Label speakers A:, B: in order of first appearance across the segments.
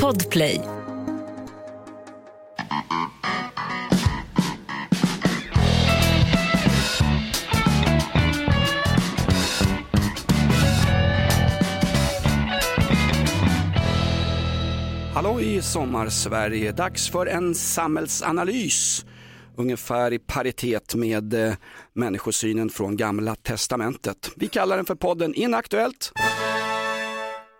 A: Podplay.
B: Hallå i sommar-Sverige, dags för en samhällsanalys. Ungefär i paritet med eh, människosynen från Gamla Testamentet. Vi kallar den för podden Inaktuellt.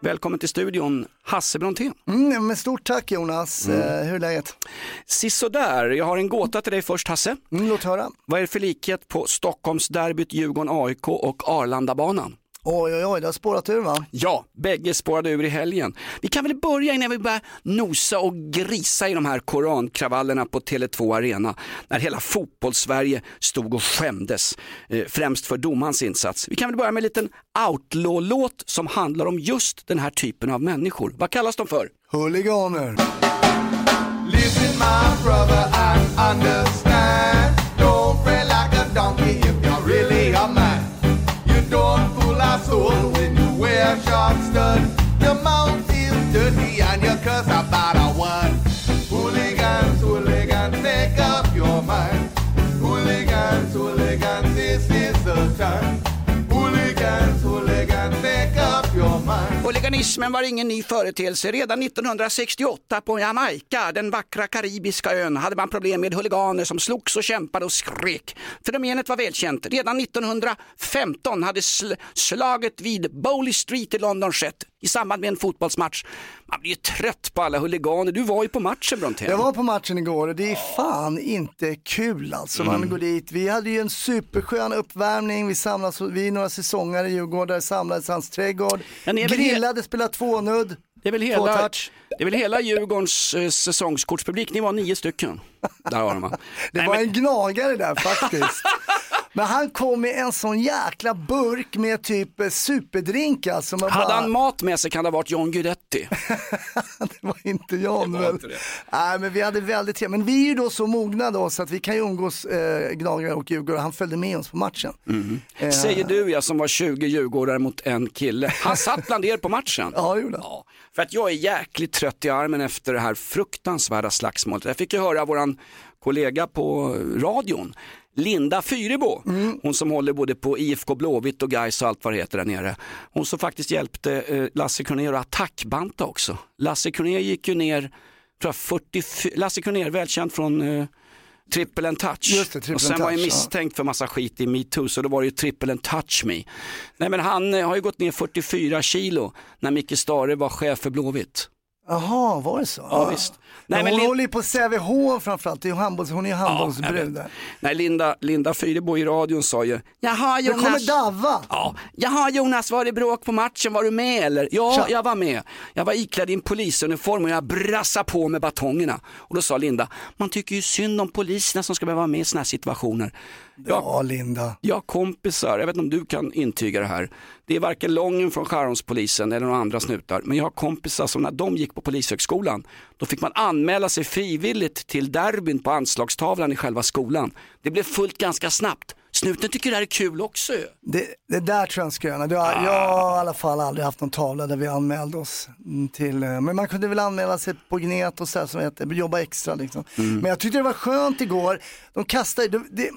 B: Välkommen till studion, Hasse Brontén.
C: Mm, men stort tack Jonas,
B: Mm.
C: eh, hur är läget?
B: Sisådär, jag har en gåta till dig först Hasse.
C: Mm, låt höra.
B: Vad är det för likhet på Stockholmsderbyt Djurgården-AIK och Arlandabanan?
C: Oj, oj, oj, det har spårat ur va?
B: Ja, bägge spårade ur i helgen. Vi kan väl börja innan vi börjar nosa och grisa i de här korankravallerna på Tele2 Arena. När hela fotbollssverige stod och skämdes, eh, främst för domarens insats. Vi kan väl börja med en liten outlaw-låt som handlar om just den här typen av människor. Vad kallas de för?
C: Huliganer.
D: Listen, my brother, I understand. You wear short stud. Your mouth is dirty and you curse about a one. Hooligans, hooligans, make up your mind. Hooligans, hooligans, this is the time.
B: Humanismen var ingen ny företeelse. Redan 1968 på Jamaica, den vackra karibiska ön, hade man problem med huliganer som slogs och kämpade och skrek. Fenomenet var välkänt. Redan 1915 hade sl slaget vid Bowley Street i London skett i samband med en fotbollsmatch. Man blir ju trött på alla huliganer. Du var ju på matchen Brontén.
C: Jag var på matchen igår och det är fan inte kul alltså.
B: Mm.
C: Man går dit. Vi hade ju en superskön uppvärmning. Vi samlades, vi några säsonger i Djurgården, samlades i hans trädgård.
B: Ja, he-
C: Grillade, spelade tvånudd.
B: Det är väl hela, det är väl hela Djurgårdens eh, säsongskortspublik. Ni var nio stycken. Där har de va?
C: Det
B: Nej,
C: var
B: men-
C: en gnagare där faktiskt. Men han kom med en sån jäkla burk med typ eh, superdrink alltså. Man
B: Hade
C: bara-
B: han mat med sig kan det ha varit John Guidetti.
C: det var inte jag.
B: var
C: men...
B: inte.
C: Nej, men vi hade väldigt trevligt. Men vi är ju då så mogna då så att vi kan ju umgås eh, Gnagare och Djurgården. Han följde med oss på matchen. Eh,
B: Säger du jag som var 20 djurgårdare mot en kille. Han satt bland er på matchen.
C: Ja, det gjorde han.
B: Ja, för att jag är jäkligt trött i armen efter det här fruktansvärda slagsmålet. Jag fick ju höra våran kollega på radion, Linda Fyrebo,
C: Mm.
B: hon som håller både på IFK Blåvitt och Gais och allt vad det heter där nere. Hon som faktiskt hjälpte eh, Lasse Kronér att attackbanta också. Lasse Kronér gick ju ner, tror jag, 44, Lasse Kronér välkänd från eh, Triple and touch.
C: Just det, triple
B: och sen
C: and
B: var jag
C: touch, ja.
B: misstänkt för massa skit i metoo så då var det ju triple and touch me. Nej men han eh, har ju gått ner 44 kilo när Micke Stare var chef för Blåvitt.
C: Jaha, var det så?
B: Ja, visst. Nej, men
C: hon
B: Lin-
C: håller ju på Sävehof framförallt, det är ju handbolls, hon är ju handbollsbrud där.
B: Nej, Linda, Linda Fyrebo i radion sa ju, jaha
C: Nu kommer
B: Jonas,
C: Davva.
B: ja, jaha Jonas var det bråk på matchen, var du med eller? Ja,
C: Tja.
B: jag var med. Jag var iklädd i en polisuniform och jag brassade på med batongerna. Och då sa Linda, man tycker ju synd om poliserna som ska behöva vara med i sådana här situationer.
C: Ja, Linda.
B: jag har kompisar, jag vet inte om du kan intyga det här. Det är varken Lången från Skärholmspolisen eller några andra snutar. Men jag har kompisar som när de gick på polishögskolan, då fick man anmäla sig frivilligt till derbyn på anslagstavlan i själva skolan. Det blev fullt ganska snabbt. Snuten tycker det här är kul också.
C: Det, det där tror jag en skröna. Du har, Jag har i alla fall aldrig haft någon tavla där vi anmälde oss mm, till, eh, men man kunde väl anmäla sig på Gnet och så här som heter, jobba extra liksom. Men jag tyckte det var skönt igår, de kastade, det, det,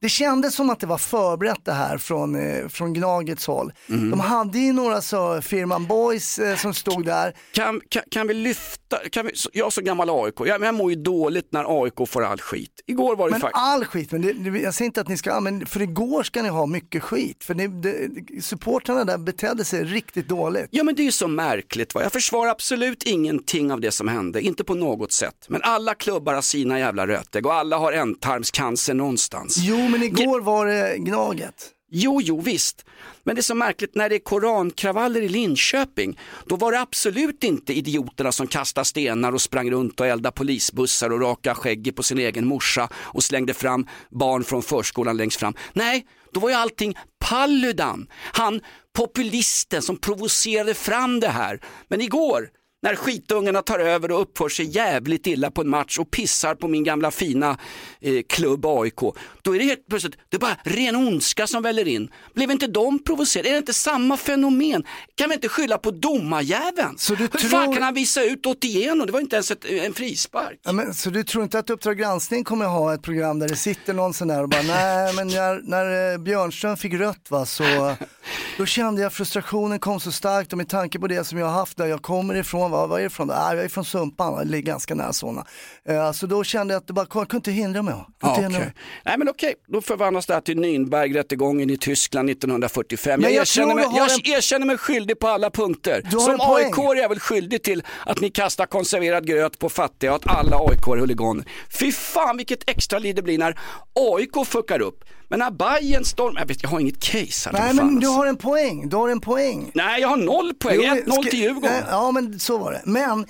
C: det kändes som att det var förberett det här från, eh, från Gnagets håll. De hade ju några så firman boys eh, som stod där.
B: Kan, kan, kan vi lyfta, kan vi, jag som gammal AIK, jag, jag mår ju dåligt när AIK får all skit. Igår var det
C: Men
B: faktiskt...
C: all skit, men det, det, jag säger inte att ni ska, men för igår ska ni ha mycket skit. För det, det, supportrarna där betedde sig riktigt dåligt.
B: Ja men det är ju så märkligt. Va? Jag försvarar absolut ingenting av det som hände, inte på något sätt. Men alla klubbar har sina jävla rötägg och alla har ändtarmscancer någonstans.
C: Jo, men igår var det Gnaget.
B: Jo, jo, visst. Men det är så märkligt när det är korankravaller i Linköping. Då var det absolut inte idioterna som kastade stenar och sprang runt och eldade polisbussar och raka skägget på sin egen morsa och slängde fram barn från förskolan längst fram. Nej, då var ju allting Paludan, han populisten som provocerade fram det här. Men igår, när skitungarna tar över och uppför sig jävligt illa på en match och pissar på min gamla fina eh, klubb AIK. Då är det helt plötsligt, det är bara ren ondska som väller in. Blev inte de provocerade? Är det inte samma fenomen? Kan vi inte skylla på domarjäveln?
C: Så du
B: Hur
C: tror-
B: fan kan han visa ut åt igenom? Det var inte ens ett, en frispark.
C: Ja, men, så du tror inte att Uppdrag granskning kommer ha ett program där det sitter någon sån där och bara nej men när, när eh, Björnström fick rött va så då kände jag frustrationen kom så starkt och med tanke på det som jag har haft där jag kommer ifrån, va, var är det ifrån? Ah, jag är från Sumpan, ligger ganska nära Solna. Eh, så då kände jag att det bara, jag kunde inte hindra mig.
B: Ja,
C: inte hindra
B: okej.
C: mig.
B: Nej men okej, då förvandlas det här till Nürnbergrättegången i Tyskland 1945.
C: Men
B: Jag,
C: jag
B: erkänner, mig,
C: du
B: jag erkänner mig skyldig på alla punkter.
C: Du
B: Som
C: en.
B: AIK är jag väl skyldig till att ni kastar konserverad gröt på fattiga och att alla AIK är huliganer. Fy fan vilket extra liv det blir när AIK fuckar upp. Men när Bayern storm... Jag vet, jag har inget case här.
C: Nej men du har en poäng, du har en poäng.
B: Nej jag har noll poäng,
C: Jo,
B: 1-0
C: ska-
B: till Djurgården.
C: Nej, Ja men så var det. Men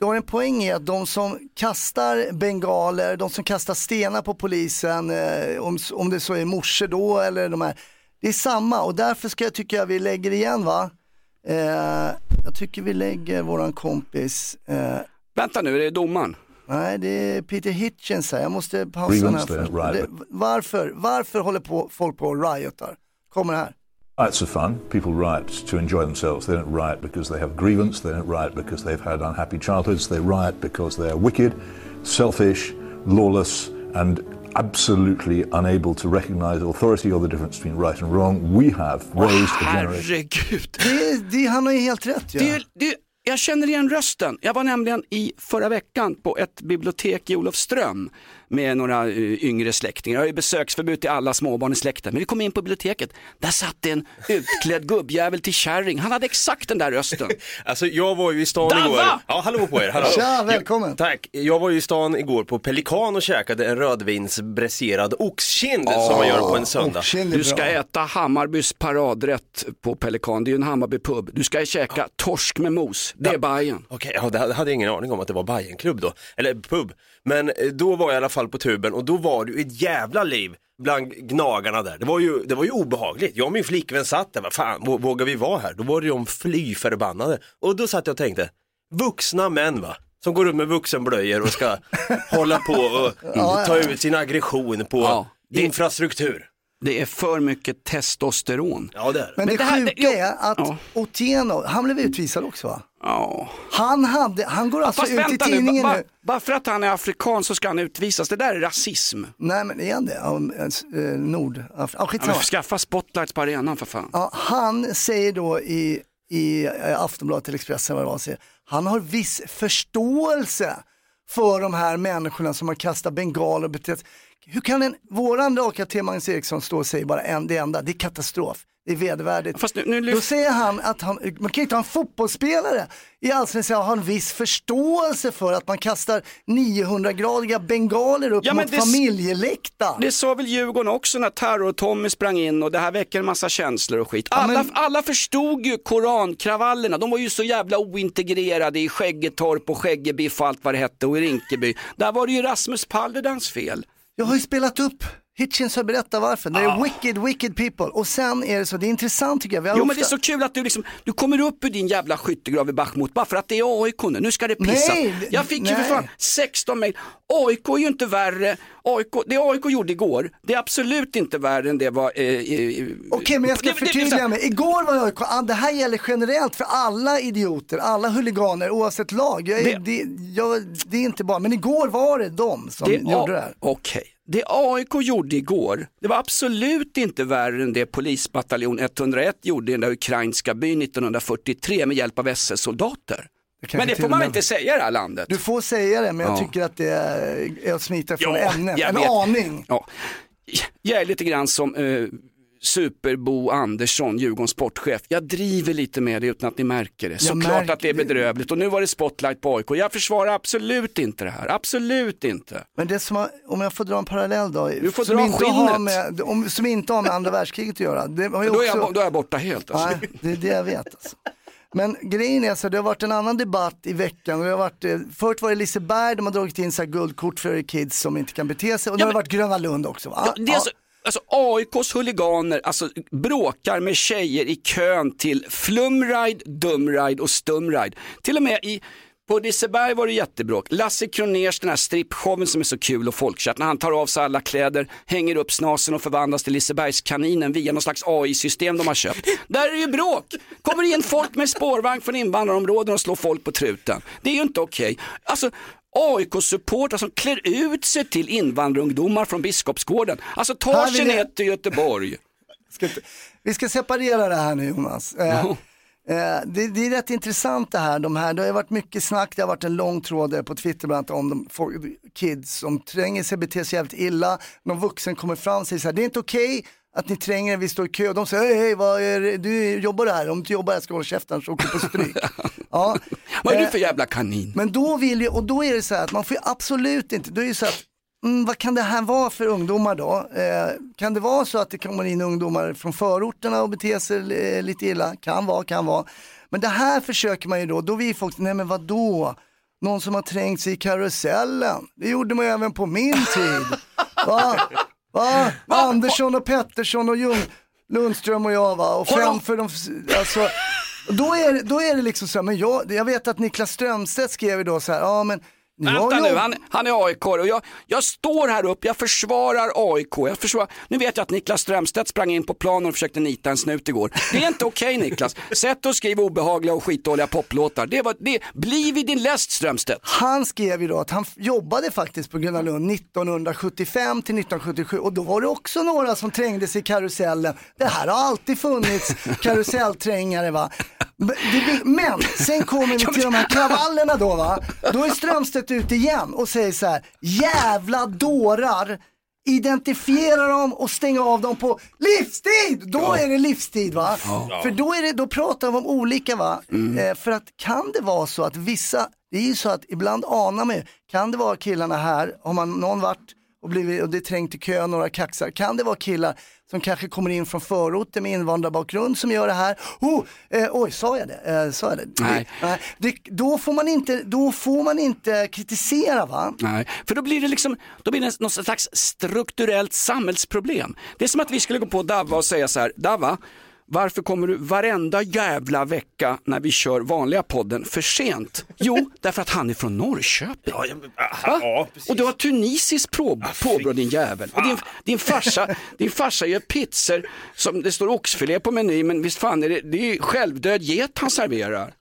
C: du har en poäng i att de som kastar bengaler, de som kastar stenar på polisen, eh, om, om det så är morsor då eller de här, det är samma och därför ska jag tycka att vi lägger igen va. Eh, jag tycker vi lägger våran kompis, eh,
B: Vänta nu, är det domaren?
C: Nej det är Peter Hitchens här, jag måste pausa den här. Först.
A: det.
C: Det, varför, varför håller på, folk på och riotar? Kommer här.
A: Rights are fun. People riot to enjoy themselves. They don't riot because they have grievance. They don't riot because they've had unhappy childhoods. They riot because they are wicked, selfish, lawless, and absolutely unable to recognize authority or the difference between right and wrong. We have raised a generation.
B: Herregud.
C: Det, det, han har ju helt rätt ju.
B: Det, är- det, jag känner igen rösten. Jag var nämligen i förra veckan på ett bibliotek i Olofström med några eh, yngre släktingar. Jag har ju besöksförbud till alla småbarn i släkten. Men vi kom in på biblioteket. Där satt en utklädd gubbjävel till kärring. Han hade exakt den där rösten.
E: Alltså jag var ju i stan
B: Dava!
E: igår. Ja, hallå på er. Hallå.
C: Tja, välkommen.
E: Ja, tack. Jag var ju i stan igår på Pelikan och käkade en rödvinsbräserad oxkind som man gör på en söndag.
B: Du ska äta Hammarbys paradrätt på Pelikan. Det är ju en Hammarby-pub. Du ska käka torsk med mos. Det är Bajen.
E: Okej, ja, det hade jag ingen aning om att det var Bajenklubb då, eller pub. Men eh, då var jag i alla fall på tuben och då var det ju ett jävla liv bland gnagarna där. Det var ju, det var ju obehagligt. Jag och min flickvän satt där, vad fan, vå- vågar vi vara här? Då var det ju de fly förbannade. Och då satt jag och tänkte, vuxna män va? Som går ut med vuxenblöjor och ska hålla på och ta ut sin aggression på
B: Ja,
E: infrastruktur.
B: Det är för mycket testosteron.
E: Ja det är det.
C: Men,
B: Men
C: det,
B: det här-
C: sjuka
B: det-
C: är att
B: Ja.
C: Otieno, han blev utvisad också va?
B: Ja.
C: Han, hade, han går alltså
B: Fast
C: ut i
B: nu,
C: tidningen nu.
B: bara för att han är afrikan så ska han utvisas. Det där är rasism.
C: Nej men är han det? Ja, eh, Nord, ja, skitsamma.
B: skaffa spotlights på arenan för fan.
C: Ja, han säger då i, i eh, Aftonbladet eller Expressen vad det var, säger, han har viss förståelse för de här människorna som har kastat bengaler och betett Hur kan en, våran lagkapten Magnus Eriksson stå och säga bara en, det enda, det är katastrof. Det är vedervärdigt.
B: Fast nu- nu lyft-
C: Då säger han att han, man kan ju inte ha en fotbollsspelare i allsvenskan och ha en viss förståelse för att man kastar 900-gradiga bengaler upp
B: Ja,
C: mot
B: det
C: familjeläktaren.
B: Det sa väl Djurgården också när Terror-Tommy sprang in och det här väcker en massa känslor och skit. Alla,
C: men-
B: alla förstod ju korankravallerna, de var ju så jävla ointegrerade i Skäggetorp och Skäggebiff och allt vad det hette och i Rinkeby. Där var det ju Rasmus Paludans fel.
C: Jag har ju spelat upp Hitchens har berättat varför. Det är wicked, wicked people. Och sen är det så, det är intressant tycker jag. Vi har
B: Jo men det är
C: ofta-
B: så kul att du liksom, du kommer upp ur din jävla skyttegrav i Bachmut bara för att det är AIK nu, nu ska det pissas.
C: Nej,
B: jag fick ju för
C: nej.
B: fan 16 mejl, AIK är ju inte värre, AIK, det AIK gjorde igår, det är absolut inte värre än det var... Eh, eh,
C: Okej, men jag ska
B: det- det- det-
C: förtydliga mig. Igår var jag ah, det här gäller generellt för alla idioter, alla huliganer oavsett lag. Jag
B: Det-
C: det, jag, det är inte bara, men igår var det de som
B: Det,
C: gjorde det här.
B: Okej, det AIK gjorde igår, det var absolut inte värre än det polisbataljon 101 gjorde i den där ukrainska byn 1943 med hjälp av SS-soldater.
C: Kanske
B: Men det får man
C: med-
B: inte säga i det här landet.
C: Du får säga det, men jag
B: Ja.
C: tycker att det är, att smita från
B: Ja,
C: ämnet. En
B: vet.
C: aning.
B: Ja. Jag är lite grann som eh, Superbo Andersson, Djurgårdens sportchef. Jag driver lite med det utan att ni märker det. Såklart
C: märker
B: att det är
C: det.
B: bedrövligt och nu var det spotlight på AIK. Jag försvarar absolut inte det här, absolut inte.
C: Men det som har, om jag får dra en parallell då,
B: Du får
C: som,
B: dra
C: inte har med, om, som inte har med andra världskriget att göra. Det har ju
B: Då är,
C: också,
B: jag, då är jag borta helt. Alltså.
C: Nej, det är det jag vet. Alltså. Men grejen är så det har varit en annan debatt i veckan. Och det har varit, eh, förut var det Liseberg, de har dragit in så guldkort för kids som inte kan bete sig. Och nu
B: Ja,
C: har det
B: men-
C: varit Gröna Lund också va?
B: Ja, Alltså AIKs huliganer alltså, bråkar med tjejer i kön till flumride, dumride och stumride. Till och med i på Liseberg var det jättebråk. Lasse Kroners den här strippshowen som är så kul och folkkärt när han tar av sig alla kläder, hänger upp snasen och förvandlas till Lisebergskaninen via någon slags AI-system de har köpt. Där är det ju bråk. Kommer in folk med spårvagn från invandrarområden och slår folk på truten. Det är ju inte okej. Alltså AIK-supportrar som klär ut sig till invandrarungdomar från Biskopsgården. Alltså ta
C: Här vill
B: sig ner till Göteborg.
C: Ska Vi ska separera det här nu Jonas.
B: Ja.
C: eh, det, det är rätt intressant det här. De här. Det har varit mycket snack, det har varit en lång tråd på Twitter bland annat om de, folk, kids som tränger sig, beter sig jävligt illa. Någon vuxen kommer fram och säger så här, det är inte okej att ni tränger er, vi står i kö. De säger, hej, hej vad är det? du jobbar här, om du inte jobbar här ska du hålla käften så åker du på stryk. ja.
B: Vad är du
C: Eh,
B: för jävla kanin?
C: men då vill ju, och då är det så här att man får absolut inte, då är det så här att, mm, vad kan det här vara för ungdomar då? Eh, kan det vara så att det kommer in ungdomar från förorterna och beter sig eh, lite illa? Kan vara, kan vara. Men det här försöker man ju då, då vill folk, nej men vad då? Någon som har trängt sig i karusellen. Det gjorde man ju även på min tid. Va? Va? Andersson och Pettersson och Ljung, Lundström och jag va? Och
B: Har de-
C: fem för de, alltså, då är, då är det liksom så här, men jag, jag vet att Niklas Strömstedt skrev ju då så här, ja men
B: Vänta nu, han, han är AIK och jag, jag står här uppe, jag försvarar AIK. Jag försvarar, nu vet jag att Niklas Strömstedt sprang in på planen och försökte nita en snut igår. Det är inte okej Niklas. Sätt och skriv obehagliga och skitdåliga poplåtar. Det var, det, bli vid din läst Strömstedt.
C: Han skrev ju då att han jobbade faktiskt på Gröna Lund 1975 till 1977 och då var det också några som trängde sig i karusellen. Det här har alltid funnits karusellträngare va. Men sen kommer vi till de här kravallerna då va. Då är Strömstedt ute igen och säger så här, jävla dårar. Identifiera dem och stänga av dem på livstid! Då är det livstid va? För då, är det, då pratar vi om olika va? Eh, för att kan det vara så att vissa, det är ju så att ibland anar man ju, kan det vara killarna här, har man någon varit och, blivit, och det är trängt i kö, några kaxar, kan det vara killar som kanske kommer in från förorter med invandrarbakgrund som gör det här? Oh, eh, oj, sa jag det? Eh, sa jag det?
B: Nej.
C: Det, det, då, får man inte, då får man inte kritisera va?
B: Nej, för då blir det liksom, då blir det något slags strukturellt samhällsproblem. Det är som att vi skulle gå på Davva och säga så här, Davva, varför kommer du varenda jävla vecka när vi kör vanliga podden för sent? Jo, därför att han är från Norrköping.
E: Ja, ja, ja,
B: och du har tunisiskt på, påbrå din jävel. Och din, din, farsa, din farsa gör pizzor som det står oxfilé på menyn men visst fan är det, det är ju självdöd get han serverar.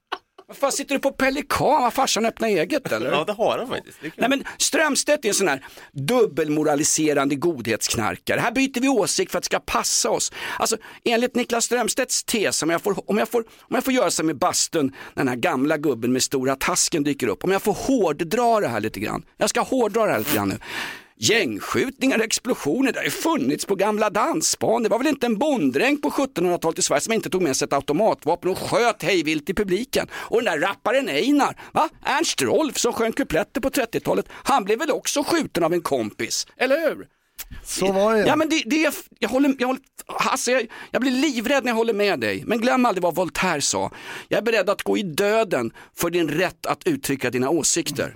B: Vad fan sitter du på pelikan? Har farsan öppnat eget eller?
E: Ja, det har han faktiskt.
B: Nej men Strömstedt är en sån här dubbelmoraliserande godhetsknarkare. Här byter vi åsikt för att det ska passa oss. Alltså enligt Niklas Strömstedts tes, om jag får, om jag får, om jag får göra så med bastun, när den här gamla gubben med stora tasken dyker upp, om jag får hårddra det här lite grann. Jag ska hårddra det här lite grann nu. Gängskjutningar och explosioner, det har ju funnits på gamla dansbanor. Det var väl inte en bonddräng på 1700-talet i Sverige som inte tog med sig ett automatvapen och sköt hejvilt i publiken. Och den där rapparen Einar, va? Ernst Rolf som sjöng kupletter på 30-talet, han blev väl också skjuten av en kompis, eller hur?
C: Så var det
B: Ja men det, det jag håller, jag, håller alltså jag, jag blir livrädd när jag håller med dig. Men glöm aldrig vad Voltaire sa. Jag är beredd att gå i döden för din rätt att uttrycka dina åsikter.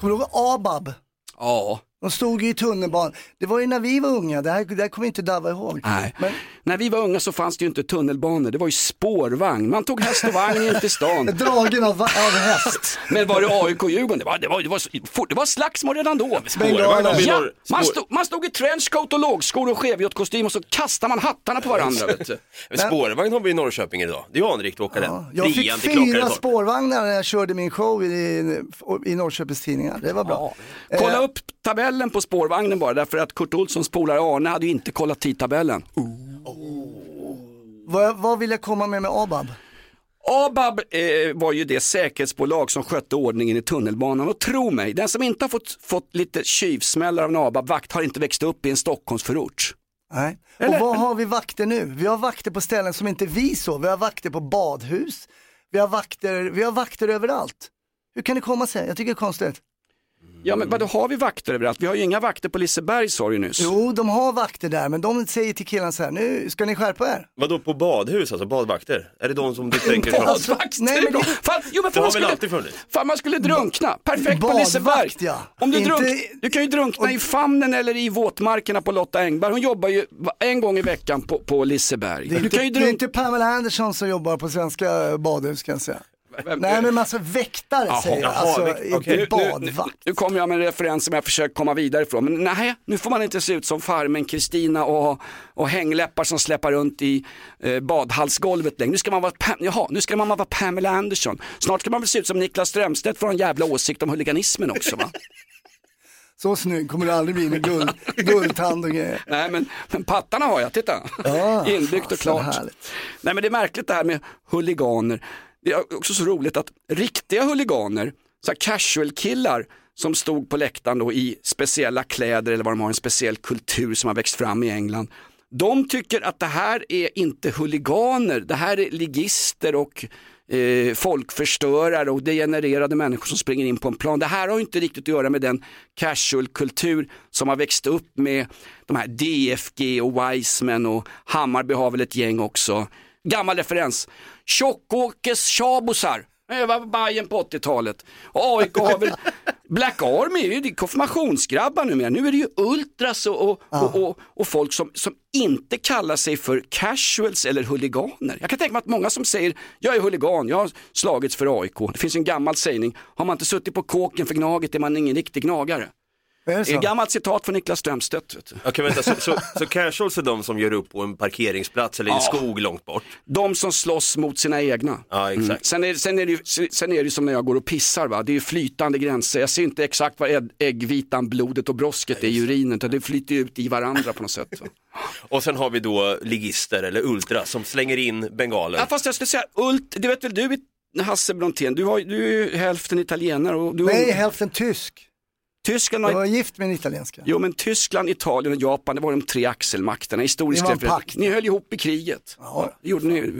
C: Kommer du ihåg ABAB?
B: Ja,
C: De stod ju i tunnelbanan. Det var ju när vi var unga, det här, det här kommer inte Dava ihåg.
B: nej.
C: Men
B: När vi var unga så fanns det ju inte tunnelbanor, det var ju spårvagn. Man tog häst och vagn in till stan.
C: dragen av, av häst.
B: Men var det AIK-Djurgården? Det var, det, var, det, var, det var slagsmål redan då.
E: Spårvagn i
B: Ja, man, stod, man stod i trenchcoat och lågskor och skevjottkostym och så kastade man hattarna på varandra. Vet du.
E: Men spårvagn har vi i Norrköping idag. Det är anrikt att åka den.
C: Jag fick fyra spårvagnar när jag körde min show i, i Norrköpings Tidningar. Det var bra.
B: Kolla
C: Eh,
B: upp tabellen på spårvagnen bara, därför att Kurt Olssons polare Arne hade ju inte kollat tidtabellen.
C: Vad, vad vill jag komma med med ABAB?
B: ABAB eh, var ju det säkerhetsbolag som skötte ordningen i tunnelbanan och tro mig, den som inte har fått, fått lite tjuvsmällar av en ABAB-vakt har inte växt upp i en Stockholmsförort.
C: Nej.
B: Eller-
C: Och vad har vi vakter nu? Vi har vakter på ställen som inte vi så. Vi har vakter på badhus. Vi har vakter, vi har vakter överallt. Hur kan det komma sig? Jag tycker det är konstigt.
B: Ja men vadå, har vi vakter överallt? Vi har ju inga vakter på Liseberg sa du nyss.
C: Jo, de har vakter där, men de säger till killarna så här, nu ska ni skärpa er.
E: Vadå på badhus, alltså badvakter? Är det de som du tänker på?
C: Alltså,
B: Badvakt,
C: nej, men det-
B: Fan, jo, men
E: Det
B: fan,
E: har
B: man
E: väl
B: skulle,
E: alltid funnits?
B: fan man skulle drunkna, perfekt på
C: Badvakt,
B: Liseberg.
C: ja.
B: Om du,
C: Inte-
B: drunk, du kan ju drunkna i famnen eller i våtmarkerna på Lotta Engberg. Hon jobbar ju va- en gång i veckan på, på Liseberg.
C: Det är,
B: Du
C: inte,
B: kan ju
C: det är
B: drunk...
C: inte Pamela Anderson som jobbar på svenska badhus kan jag säga. Nej men massa väktare säger jag, alltså inte
E: okej,
B: Nu, nu,
C: badvakt.
B: nu kommer jag med en referens som jag försöker komma vidare ifrån. Men nej, nu får man inte se ut som farmen Kristina och, och hängläppar som släpar runt i eh, badhallsgolvet längre. Nu ska man vara, Pam- jaha, nu ska man vara Pamela Anderson. Snart ska man väl se ut som Niklas Strömstedt för en jävla åsikt om huliganismen också va?
C: Så snygg kommer det aldrig bli med guld, guldtand och grejer.
B: Nej men, men pattarna har jag, titta.
C: Ja,
B: Inbyggt och klart. Nej men det är märkligt det här med huliganer. Det är också så roligt att riktiga huliganer, så här casual killar som stod på läktaren då i speciella kläder eller vad de har, en speciell kultur som har växt fram i England. De tycker att det här är inte huliganer, det här är ligister och eh, folkförstörare och degenererade människor som springer in på en plan. Det här har inte riktigt att göra med den casual-kultur som har växt upp med de här DFG och Wiseman och Hammarby har väl ett gäng också. Gammal referens. Tjockåkes tjabosar. Det var Bajen på 80-talet. Och AIK har väl, Black Army är ju konfirmationsgrabbar numera. Nu är det ju ultras och, och, och, och, och folk som, som inte kallar sig för casuals eller huliganer. Jag kan tänka mig att många som säger jag är huligan, jag har slagits för AIK. Det finns en gammal sägning, har man inte suttit på kåken för Gnaget är man ingen riktig gnagare.
C: Det
B: är ett gammalt citat från Niklas Strömstedt. Vet du.
E: Okej vänta, så, så, så casuals är de som gör upp på en parkeringsplats eller i en
B: Ja.
E: skog långt bort?
B: De som slåss mot sina egna.
E: Ja, exakt.
B: Sen, är, sen, är det ju, sen är det ju som när jag går och pissar, va? det är ju flytande gränser. Jag ser inte exakt vad ägg- äggvitan, blodet och brosket är i urinen, utan det flyter ju ut i varandra på något sätt. va.
E: Och sen har vi då ligister eller ultra som slänger in bengaler.
B: Ja, fast jag skulle säga, Ult, det vet väl du Hasse Brontén, du, har, du är ju hälften italienare och du
C: Nej, hälften tysk.
B: Tyskland
C: Jag
B: har
C: var gift med en italienska.
B: Jo men Tyskland, Italien och Japan, det var de tre axelmakterna. Historiskt
C: Det var en
B: refererat.
C: pakt.
B: Ni höll ihop i kriget.
C: Ja.
B: Gjorde ni,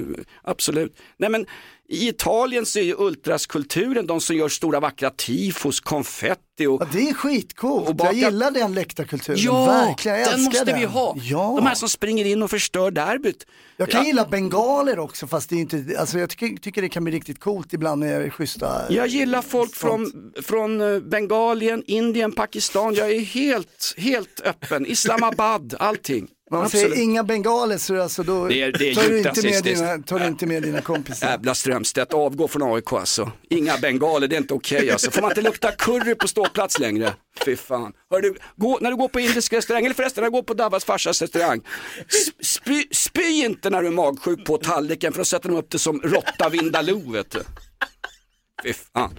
B: absolut. Nej men i Italien så är ju ultraskulturen de som gör stora vackra tifos, konfetti och
C: Ja, det är skitcoolt.
B: Och baka-
C: Jag gillar den läktarkulturen.
B: Ja,
C: Verkligen, jag
B: den måste
C: den.
B: vi ha.
C: Ja.
B: De här som springer in och förstör derbyt.
C: Jag kan
B: Ja.
C: gilla bengaler också fast det är inte, alltså jag tycker, tycker det kan bli riktigt coolt ibland när jag är schyssta.
B: Jag gillar folk
C: Sånt.
B: från, från eh, Bengalien, Indien, Pakistan. Jag är helt, helt öppen. Islamabad, allting.
C: Man
B: Absolut.
C: säger inga bengaler så alltså då
B: Det är- det är
C: tar, du inte med dina, tar du inte med dina kompisar.
B: Jävla Strömstedt, avgå från AIK alltså. Inga bengaler, det är inte okej alltså. Får man inte lukta curry på ståplats längre? Fy fan. Hör du, gå, när du går på indisk restaurang, eller förresten när du går på Davas farsas restaurang. sp- Spy, spy inte när du är magsjuk på tallriken för då sätter de upp det som råtta vindaloo vet du. Fy fan.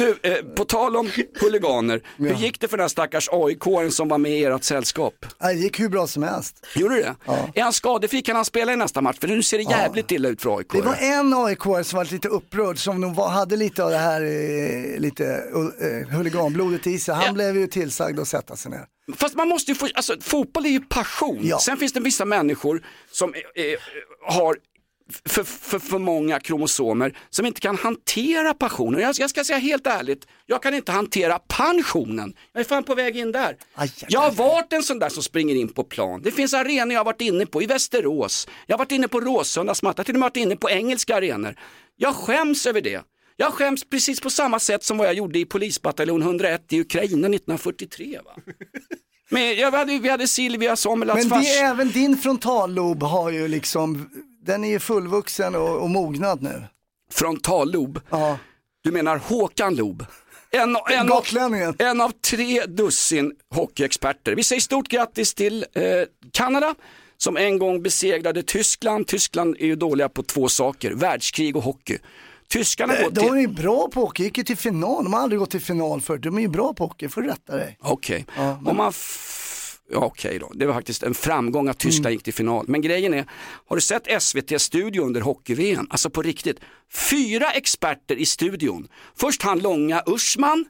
B: Du, eh, på tal om huliganer, hur gick det för den här stackars aik som var med i ert sällskap?
C: Det gick hur bra som helst.
B: Gjorde det? Är han skadefri kan han spela i nästa match? För nu ser det jävligt illa ut för AIK.
C: Det var en aik som var lite upprörd som nog hade lite av det här eh, lite eh, huliganblodet i sig. Han
B: Ja.
C: blev ju tillsagd att sätta sig ner.
B: Fast man måste ju få, alltså fotboll är ju passion.
C: Ja.
B: Sen finns det vissa människor som eh, eh, har för, för, för många kromosomer som inte kan hantera passionen. Jag, jag ska säga helt ärligt, jag kan inte hantera pensionen. Jag är fan på väg in där.
C: Aj, aj,
B: Jag har varit en sån där som springer in på plan. Det finns arenor jag har varit inne på i Västerås. Jag har varit inne på Råsundas matta, till och med varit inne på engelska arenor. Jag skäms över det. Jag skäms precis på samma sätt som vad jag gjorde i polisbataljon 101 i Ukraina 1943. Va? Men jag hade, vi hade Silvia Sommerlads
C: Men det är även din frontallob har ju liksom, den är ju fullvuxen och, och mognad nu.
B: frontallob.
C: Ja.
B: Du menar Håkan Lob. En, en, av, en av tre dussin hockeyexperter. Vi säger stort grattis till eh, Kanada som en gång besegrade Tyskland. Tyskland är ju dåliga på två saker, världskrig och hockey. Tyskarna går
C: De är
B: till...
C: ju bra på hockey, gick ju till final, de har aldrig gått till final förut. De är ju bra på hockey, får du rätta dig.
B: Okej,
C: Ja, men-
B: om man... Ja, Okej då, det var faktiskt en framgång att Tyskland
C: Mm.
B: gick till final. Men grejen är, har du sett SVT-studio under hockey-VM? Alltså på riktigt. Fyra experter i studion. Först han långa Ursman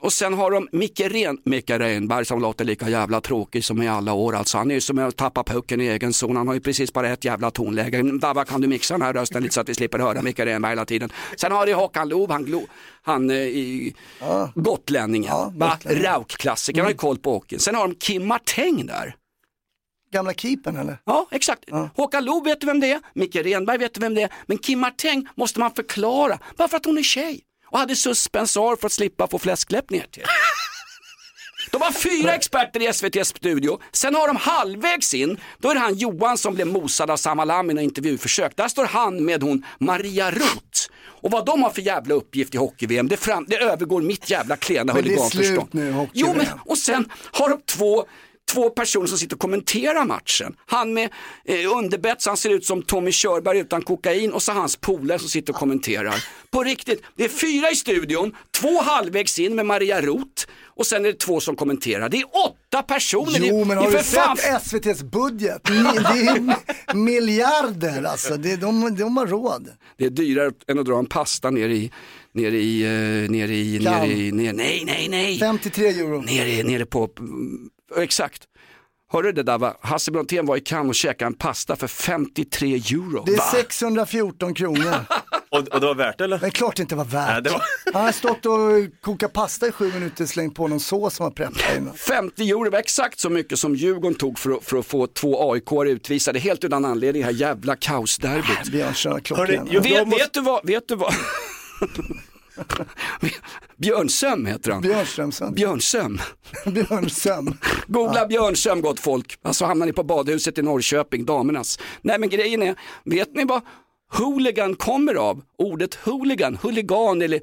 B: och sen har de Micke, Ren... Micke Renberg som låter lika jävla tråkig som i alla år. Alltså, han är ju som att tappa pucken i egen zon. Han har ju precis bara ett jävla tonläge. Dava kan du mixa den här rösten lite så att vi slipper höra Micke Renberg hela tiden. Sen har du Håkan Loob, han, glo... han eh, i gotlänningen.
C: Ja, gotlänningen.
B: Rauk-klassikern, har ju koll på hockeyn. Sen har de Kim Marteng där.
C: Gamla keepern eller?
B: Ja, exakt. Håkan Loob vet du vem det är, Micke Renberg vet du vem det är, men Kim Marteng måste man förklara, bara för att hon är tjej och hade suspensar för att slippa få fläskläpp ner till. De har fyra experter i SVTs studio, sen har de halvvägs in, då är det han Johan som blev mosad av Sam Alam i några intervjuförsök. Där står han med hon Maria Roth. Och vad de har för jävla uppgift i hockey-VM, det, fram, det övergår mitt jävla klena
C: Men det är
B: huliganförstånd.
C: slut nu, hockey-VM.
B: Jo, men och sen har de två Två personer som sitter och kommenterar matchen. Han med eh, underbett så han ser ut som Tommy Körberg utan kokain och så hans polare som sitter och kommenterar. På riktigt, det är fyra i studion, två halvvägs in med Maria Roth och sen är det två som kommenterar. Det är åtta personer.
C: Jo men har
B: är
C: du
B: fan
C: sett SVTs budget? Det är miljarder alltså, det, de, de har råd.
B: Det är dyrare än att dra en pasta ner i, ner i, eh, ner i, ner
C: Cannes.
B: i, ner, nej, nej, nej.
C: 53 euro.
B: Nere, nere på, exakt. Hörde du det där va? Hasse Brontén var i Cannes och käkade en pasta för 53 euro.
C: Det är
B: Va?
C: 614 kronor.
E: Och, och det var värt eller?
C: Det är klart det inte var värt.
E: Nej, det var-
C: Han har stått och kokat pasta i sju minuter, slängt på någon sås som var preppat innan.
B: 50 euro var exakt så mycket som Djurgården tog för att, för att få två AIK utvisade helt utan anledning, det här jävla kaosderbyt.
C: Björn kör klockan.
E: Hörni, jag-
B: Vet,
E: måste-
B: vet du vad, vet du vad? Björnsöm heter han.
C: Björnströmsson.
B: Björnsöm.
C: Björnsöm.
B: Googla Björnsöm gott folk. Alltså hamnar ni på badhuset i Norrköping, damernas. Nej men grejen är, vet ni vad hooligan kommer av? Ordet hooligan, huligan eller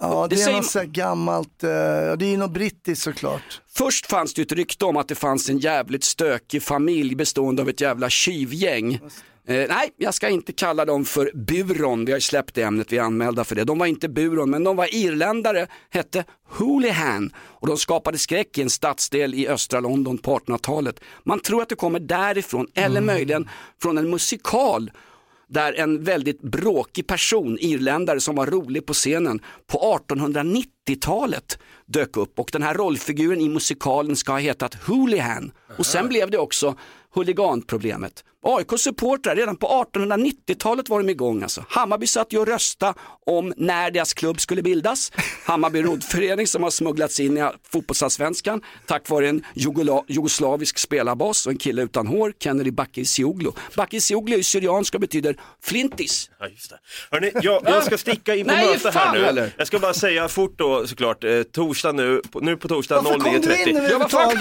C: Ja, det, är
B: säger
C: något här gammalt, eh, ja, det är något brittiskt såklart.
B: Först fanns det ett rykte om att det fanns en jävligt stökig familj bestående av ett jävla tjuvgäng. Eh, nej, jag ska inte kalla dem för buron, vi har ju släppt det ämnet, vi är anmälda för det. De var inte buron, men de var irländare, hette Hoolihan och de skapade skräck i en stadsdel i östra London på 1800-talet. Man tror att det kommer därifrån, eller möjligen från en musikal där en väldigt bråkig person, irländare som var rolig på scenen på 1890-talet dök upp. Och den här rollfiguren i musikalen ska ha hetat Hoolihan och sen blev det också huliganproblemet. AIK-supportrar, redan på 1890-talet var de igång. Alltså. Hammarby satt ju och rösta om när deras klubb skulle bildas. Hammarby roddförening som har smugglats in i fotbollsallsvenskan tack vare en jugoslavisk spelarbas och en kille utan hår, Kennedy Bakircioglu. Bakircioglu är ju syriansk och betyder flintis.
E: Ja, just det. Hörrni, jag, jag ska sticka in på
B: Nej,
E: möte här nu.
B: heller.
E: Jag ska bara säga fort då såklart, eh, torsdag nu, på, nu på torsdag
C: Varför kom du in
E: 09.30.
C: Överhuvudtaget?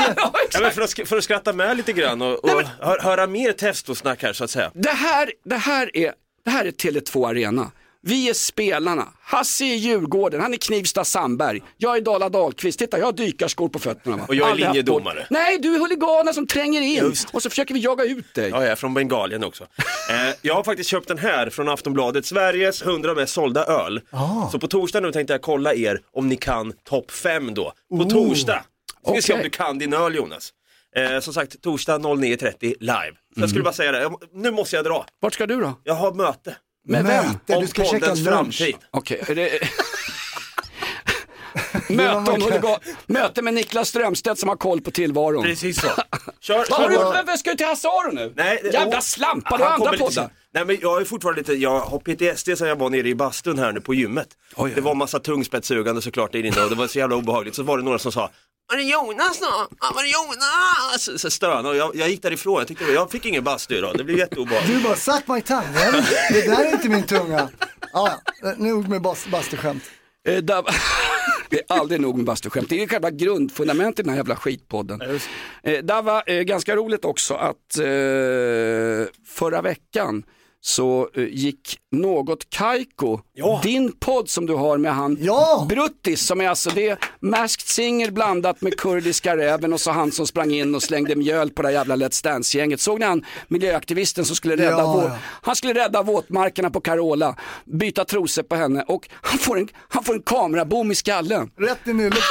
B: Ja,
E: men för, att, för att skratta med lite grann och, och hö, höra mer testosnack här så att säga.
B: Det här, det här är, det här är Tele2 Arena. Vi är spelarna. Hasse är Djurgården, han är Knivsta Sandberg. Jag är Dala Dahlqvist. Titta, jag har dykarskor på fötterna. Va?
E: Och jag är
B: Aldrig
E: linjedomare.
B: Nej, du är huliganen som tränger in.
E: Just.
B: Och så försöker vi jaga ut dig.
E: Ja, jag är från Bengalien också. Eh, jag har faktiskt köpt den här från Aftonbladet, Sveriges 100 mest sålda öl. Så på torsdag nu tänkte jag kolla er om ni kan topp 5 då. På torsdag. Ska vi se om du kan din öl Jonas. Eh, som sagt, torsdag 09.30 live. Så jag skulle bara säga det, Jag- nu måste jag dra.
B: Vart ska du då?
E: Jag har möte.
B: Med vem?
C: Möte,
E: Om
C: du ska käka
E: poddens
C: lunch.
E: framtid.
B: Okej, är det... möte, om huligan... möte med Niklas Strömstedt som har koll på tillvaron.
E: Precis så. Kör,
B: Vad har du,
E: kör.
B: varför ska du till Hasse Aro nu?
E: Nej, det-
B: Jävla slampa, du har
E: han
B: andra
E: kommer lite
B: poddar.
E: sen. Nej men jag är fortfarande lite, jag har PTSD sen jag var nere i bastun här nu på gymmet.
B: Oj, oj.
E: Det var massa tungspetssugande såklart där inne och det var så jävla obehagligt. Så var det några som sa var det Jonas då? Ja, Var det Jonas? Så, så stönade och jag, jag gick därifrån, jag tyckte jag fick ingen bastu idag, det blev jätteobehagligt.
C: Du bara, suck my tongue. Det där är inte min tunga. Ja, nog med bas- bastuskämt.
B: Eh, där... Det är aldrig nog med bastuskämt. Det är själva grundfundamentet i den här jävla skitpodden. Eh, där var eh, ganska roligt också att eh, förra veckan så eh, gick något Kaiko,
E: Ja.
B: din podd som du har med han
C: Ja.
B: Bruttis som är alltså det Masked Singer blandat med kurdiska räven och så han som sprang in och slängde mjöl på det här jävla Let's Dance-gänget. Såg ni han miljöaktivisten som skulle rädda,
C: Ja,
B: vå-
C: ja.
B: han skulle rädda våtmarkerna på Carola, byta trosor på henne och han får en, han får en kamerabom i skallen.
C: Rätt i nyllet.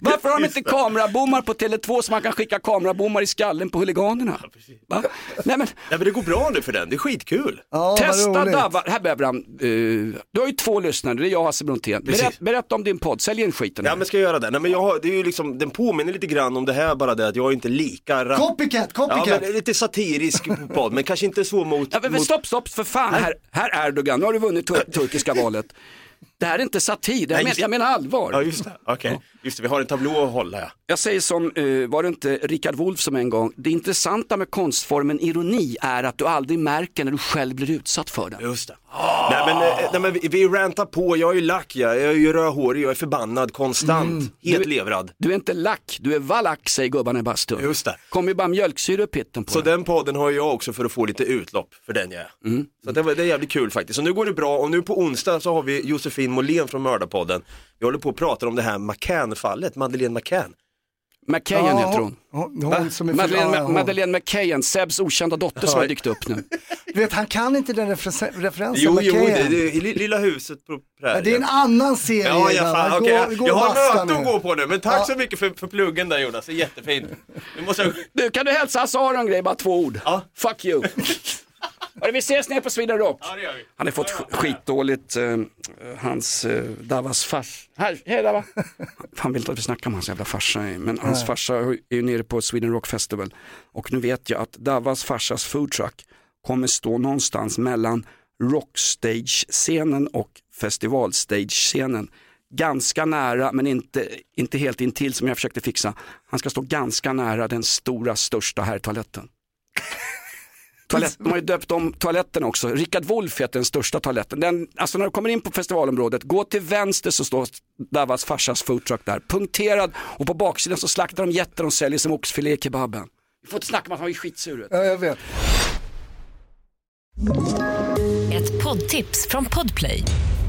B: Varför har de inte kamerabommar på Tele2 så man kan skicka kamerabommar i skallen på huliganerna? Va? Nej men
E: Nej men det går bra nu för den, det är skitkul.
C: Ja,
B: testa. Dava, här behöver han, eh, du har ju två lyssnare, det är jag och Hasse Brontén. Berätt,
E: Precis.
B: berätta om din podd, sälj in skiten.
E: Ja men ska jag göra det? Nej men jag har, det är ju liksom, den påminner lite grann om det här bara det att jag är inte lika rap-
C: Copycat,
E: Ja
C: copycat.
E: men lite satirisk podd, men kanske inte så mot...
B: Ja, men,
E: mot...
B: stopp, stopp, för fan, här, här Erdogan, nu har du vunnit tur- turkiska valet. Det här är inte satir, det här
E: Nej,
B: men, jag menar allvar.
E: Ja just det, okej. Just det, vi har en tablå att hålla ja.
B: Jag säger som, eh, var det inte Richard Wolff som en gång, det intressanta med konstformen ironi är att du aldrig märker när du själv blir utsatt för den.
E: Just det. Nej men, eh, nej, men vi, rantar på, jag är ju lack ja. jag är ju rödhårig, jag är förbannad konstant, helt
B: Du-
E: levrad.
B: Du är inte lack, du är valack säger gubbarna i bastun.
E: Just det.
B: Kommer ju bara mjölksyra pitten på
E: Så
B: den.
E: den podden har jag också för att få lite utlopp för den jag är.
B: Mm.
E: Så det, det är jävligt kul faktiskt. Så nu går det bra och nu på onsdag så har vi Josefin Måhlén från Mördarpodden. Vi håller på att prata om det här McCann-fallet, Madeleine McCann.
B: McKayen
C: Ja,
B: heter hon.
C: Hon, hon som är
B: Madeleine,
C: ja, hon.
B: Madeleine McKayen, Sebs okända dotter som har dykt upp nu.
C: Du vet, han kan inte den refer- referensen.
E: Jo, jo, det, det är Lilla huset på prärien.
C: Ja, det är en annan serie.
E: Ja, ja,
C: grabbar.
E: fan,
C: Gå-
E: okej.
C: gå
E: Jag har möte att gå på nu, men tack
C: Ja.
E: så mycket för, för pluggen där Jonas, det är jättefint. Nu måste jag...
B: Du, kan du hälsa Hasse Aron en grej, bara två ord?
E: Ja.
B: Fuck you. Hörru, vi ses nere på Sweden Rock.
E: Ja, det gör vi.
B: Han har fått sk- skitdåligt, eh, hans eh, Davas fars. Här, hej Dava. Han vill inte att vi snackar om hans jävla farsa, men hans farsa är ju nere på Sweden Rock Festival. Och nu vet jag att Davas farsas foodtruck kommer stå någonstans mellan rockstage-scenen och festivalstage-scenen. Ganska nära, men inte, inte helt intill som jag försökte fixa. Han ska stå ganska nära den stora, största herrtoaletten. Toalett, de har ju döpt om toaletten också. Rickard Wolff heter den största toaletten. Den, alltså när du kommer in på festivalområdet, gå till vänster så står Davas farsas foodtruck där. Punkterad och på baksidan så slaktar de getter och säljer som oxfilé i kebaben. Vi får inte snacka om att han är skitsuret.
C: Ja, jag vet.
F: Ett poddtips från Podplay.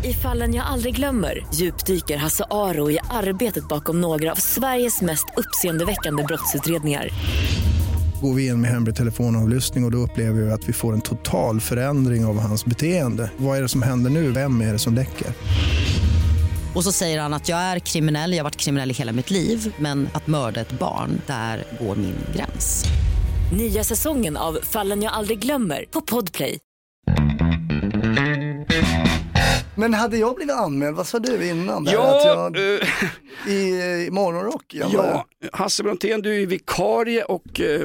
F: I fallen jag aldrig glömmer djupdyker Hasse Aro i arbetet bakom några av Sveriges mest uppseendeväckande brottsutredningar.
G: Går vi in med hemlig telefonavlyssning och, och då upplever vi att vi får en total förändring av hans beteende. Vad är det som händer nu? Vem är det som läcker?
H: Och så säger han att jag är kriminell, jag har varit kriminell i hela mitt liv men att mörda ett barn, där går min gräns.
F: Nya säsongen av Fallen jag aldrig glömmer på Podplay.
C: Men hade jag blivit anmäld, vad sa du innan? Där?
B: Ja,
C: Att jag,
B: eh,
C: I, i morgonrock?
B: Ja, Hasse Brontén du är vikarie och eh,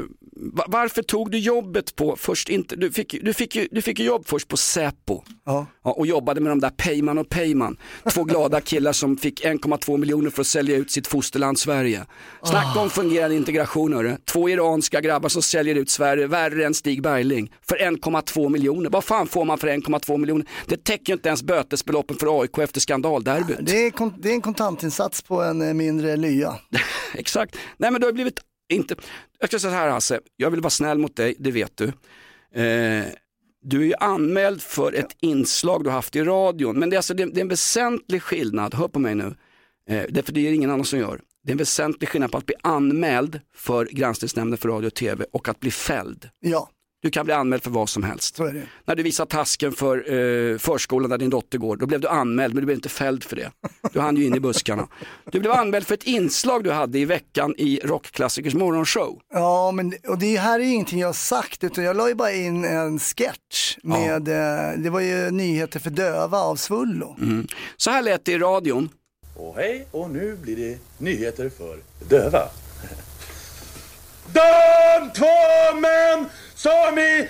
B: varför tog du jobbet på, först inte, du fick, du fick, ju, du fick jobb först på Säpo.
C: Ja.
B: Ja, och jobbade med de där Peyman och Peyman. Två glada killar som fick 1,2 miljoner för att sälja ut sitt fosterland Sverige. Snacka om fungerande integration hörru. Två iranska grabbar som säljer ut Sverige värre än Stig Bergling. För 1,2 miljoner. Vad fan får man för 1,2 miljoner? Det täcker ju inte ens bötesbeloppen för AIK efter skandalderbyt.
C: Det är, det är en kontantinsats på en eh, mindre lya.
B: Exakt. Nej men du har blivit, inte, jag ska säga så här Hasse, jag vill vara snäll mot dig, det vet du. Eh, du är ju anmäld för ett inslag du har haft i radion, men det är, alltså, det, det är en väsentlig skillnad, hör på mig nu, eh, därför det är ingen annan som gör. Det är en väsentlig skillnad på att bli anmäld för granskningsnämnden för radio och tv och att bli fälld.
C: Ja,
B: du kan bli anmäld för vad som helst.
C: så är det.
B: När du visar tasken för eh, förskolan där din dotter går, då blev du anmäld men du blev inte fälld för det. Du hann ju in i buskarna. Du blev anmäld för ett inslag du hade i veckan i Rockklassikers morgonshow.
C: Ja, men och det här är ingenting jag har sagt, utan jag la ju bara in en sketch med, eh, det var ju nyheter för döva av Svullo.
B: Så här lät det i radion.
I: Och hej, och nu blir det nyheter för döva. De två män som i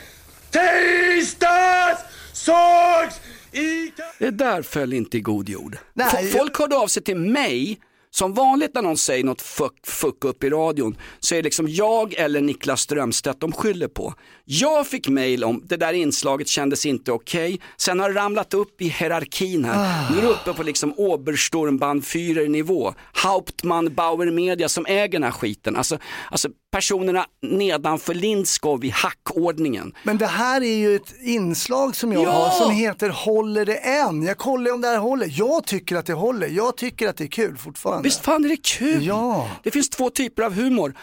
I: tisdags sågs i...
B: Det där föll inte i god jord.
C: Nej,
B: Folk hörde av sig till mig, som vanligt när någon säger något fuck, fuck upp i radion, så är det liksom jag eller Niklas Strömstedt de skyller på. Jag fick mail om det där inslaget kändes inte okej, sen har det ramlat upp i hierarkin här. Nu är det uppe på liksom Obersturmbannführer nivå, Hauptmann Bauer Media som äger den här skiten. Alltså, alltså personerna nedanför Lindskov i hackordningen.
C: Men det här är ju ett inslag som jag
B: Ja!
C: har som heter Håller det än? Jag kollar om det här håller. Jag tycker att det håller. Jag tycker att det är kul fortfarande.
B: Visst fan är det kul?
C: Ja.
B: Det finns två typer av humor.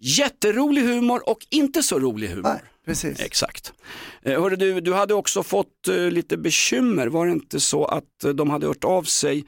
B: Jätterolig humor och inte så rolig humor.
C: Nej, precis.
B: Exakt. Eh, hörde du, du hade också fått eh, lite bekymmer, var det inte så att eh, de hade hört av sig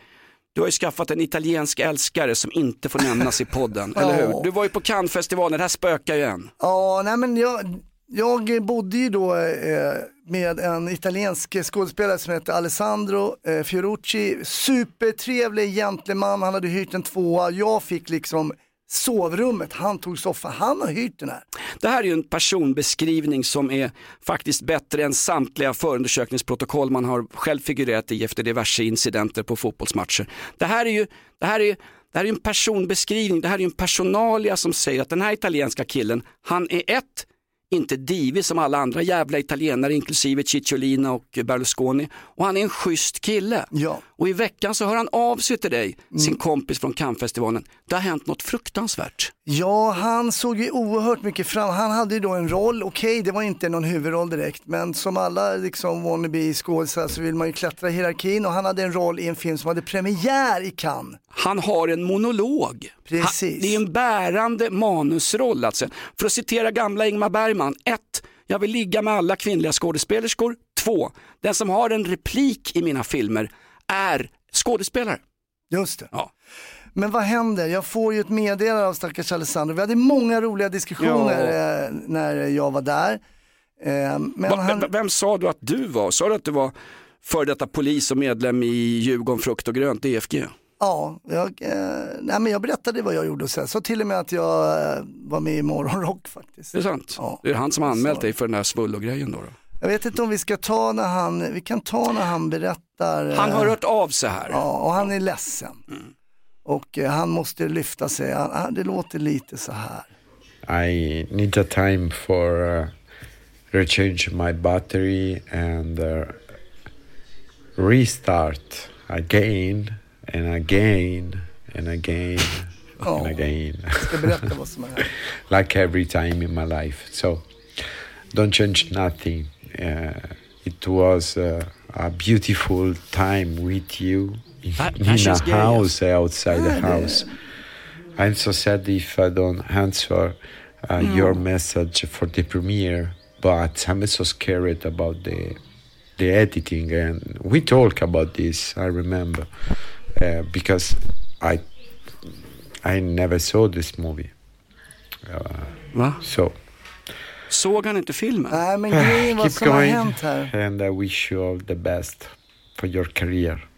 B: du har ju skaffat en italiensk älskare som inte får nämnas i podden, eller hur? Du var ju på Cannesfestivalen, det här spökar ju än.
C: Ja, nej men jag, jag bodde ju då eh, med en italiensk skådespelare som heter Alessandro eh, Fiorucci. Supertrevlig gentleman, han hade hyrt en tvåa. Jag fick liksom sovrummet, han tog soffan, han har hyrt den här.
B: Det här är ju en personbeskrivning som är faktiskt bättre än samtliga förundersökningsprotokoll man har själv figurerat i efter diverse incidenter på fotbollsmatcher. Det här är ju det här är, det här är en personbeskrivning, det här är en personalia som säger att den här italienska killen, han är ett, inte divig som alla andra jävla italienare inklusive Cicciolina och Berlusconi och han är en schysst kille.
C: Ja.
B: Och i veckan så hör han av sig till dig, sin kompis från Cannesfestivalen. Det har hänt något fruktansvärt.
C: Ja, han såg ju oerhört mycket fram. Han hade ju då en roll, okej det var inte någon huvudroll direkt, men som alla liksom wannabe skådespelare så vill man ju klättra i hierarkin och han hade en roll i en film som hade premiär i Cannes.
B: Han har en monolog.
C: Precis.
B: Han, det är en bärande manusroll. Alltså. För att citera gamla Ingmar Bergman. 1. Jag vill ligga med alla kvinnliga skådespelerskor. 2. Den som har en replik i mina filmer är skådespelare.
C: Just det.
B: Ja.
C: Men vad händer? Jag får ju ett meddelande av stackars Alessandro. Vi hade många roliga diskussioner eh, när jag var där. Eh, men
B: Va,
C: han...
B: Vem sa du att du var? Sa du att du var före detta polis och medlem i Djurgården Frukt och Grönt, DFG?
C: Ja, jag, eh, nej, men jag berättade vad jag gjorde och sen så till och med att jag eh, var med i Morgonrock faktiskt.
B: Det är sant?
C: Ja.
B: Det är han som har anmält dig för den där svullo-grejen då, då?
C: Jag vet inte om vi ska ta när han, vi kan ta när han berättar. eh,
B: Han har hört av sig här.
C: Ja, och han är ledsen.
B: Mm.
C: Och eh, han måste lyfta sig. Det låter lite så här.
J: I need a time for uh, rechange my battery and uh, restart again and again and again
C: Oh.
J: and again,
C: Ska berätta vad som är här.
J: like every time in my life. So don't change nothing. Uh, it was uh, a beautiful time with you in,
B: That-
J: in a house outside
C: Ah,
J: the
C: det-
J: house. I'm so sad if I don't answer uh, your message for the premiere, but I'm so scared about the the editing, and we talk about this. I remember uh, because I I never saw this movie,
B: Va?
J: so
B: Såg han inte filmen?
C: Nej men grejen vad
J: keep
C: som har
J: going,
C: hänt här.
J: and I wish you all the best for your career.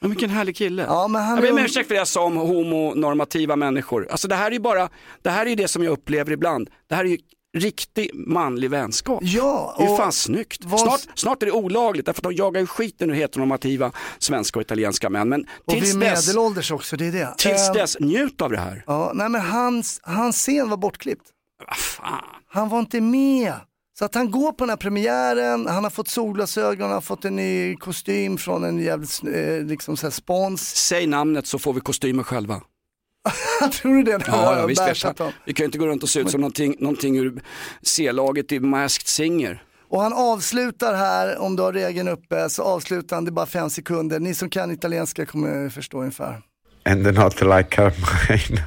B: Men vilken härlig kille.
C: Ja, men han
B: jag ber
C: är
B: om ursäkt för det jag sa om homonormativa människor. Alltså det här är ju bara, det här är det som jag upplever ibland. Det här är ju riktig manlig vänskap.
C: Ja,
B: det är
C: och
B: fan snyggt.
C: vad-
B: Snart, snart är det olagligt därför att de jagar ju skiten ur heteronormativa svenska och italienska män. Men
C: Och vi
B: tills
C: är
B: dess,
C: medelålders också, det är det.
B: tills
C: Eh,
B: dess, njut av det här.
C: Ja, nej men hans, hans scen var bortklippt.
B: Vad fan.
C: Han var inte med. Så att han går på den här premiären, han har fått solglasögon, han har fått en ny kostym från en jävligt eh, liksom så här spons.
B: Säg namnet så får vi kostymer själva.
C: Tror du det?
B: Ja,
C: jag
B: ja visst? Vi kan ju inte gå runt och se ut som någonting, någonting ur C-laget i Masked Singer.
C: Och han avslutar här, om du har regeln uppe, så avslutar han, det är bara fem sekunder. Ni som kan italienska kommer förstå ungefär.
J: And not like Carmine.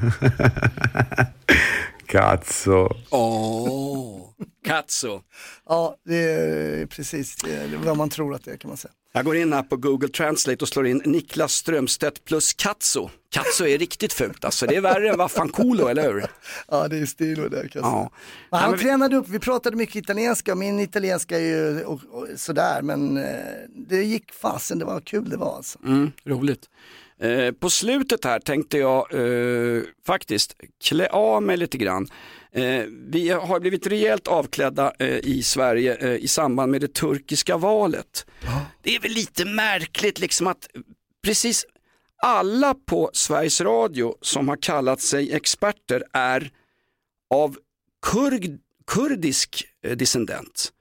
J: Cazzo.
B: Åh, Katso.
C: Ja, det är precis det är vad man tror att det är kan man säga.
B: Jag går in här på Google Translate och slår in Niklas Strömstedt plus Katso. Katso är riktigt fult alltså, det är värre än vad Fanculo, eller hur?
C: Ja, det är stil och det kan
B: Ja.
C: Men han
B: Ja, men
C: tränade upp, vi pratade mycket italienska, min italienska är ju och, och, sådär, men eh, det gick fasen, det var kul det var alltså.
B: Mm, roligt. Eh, på slutet här tänkte jag eh, faktiskt klä av mig lite grann. Eh, vi har blivit rejält avklädda eh, i Sverige eh, i samband med det turkiska valet. Det är väl lite märkligt liksom att precis alla på Sveriges Radio som har kallat sig experter är av kurd, kurdisk eh, descendent.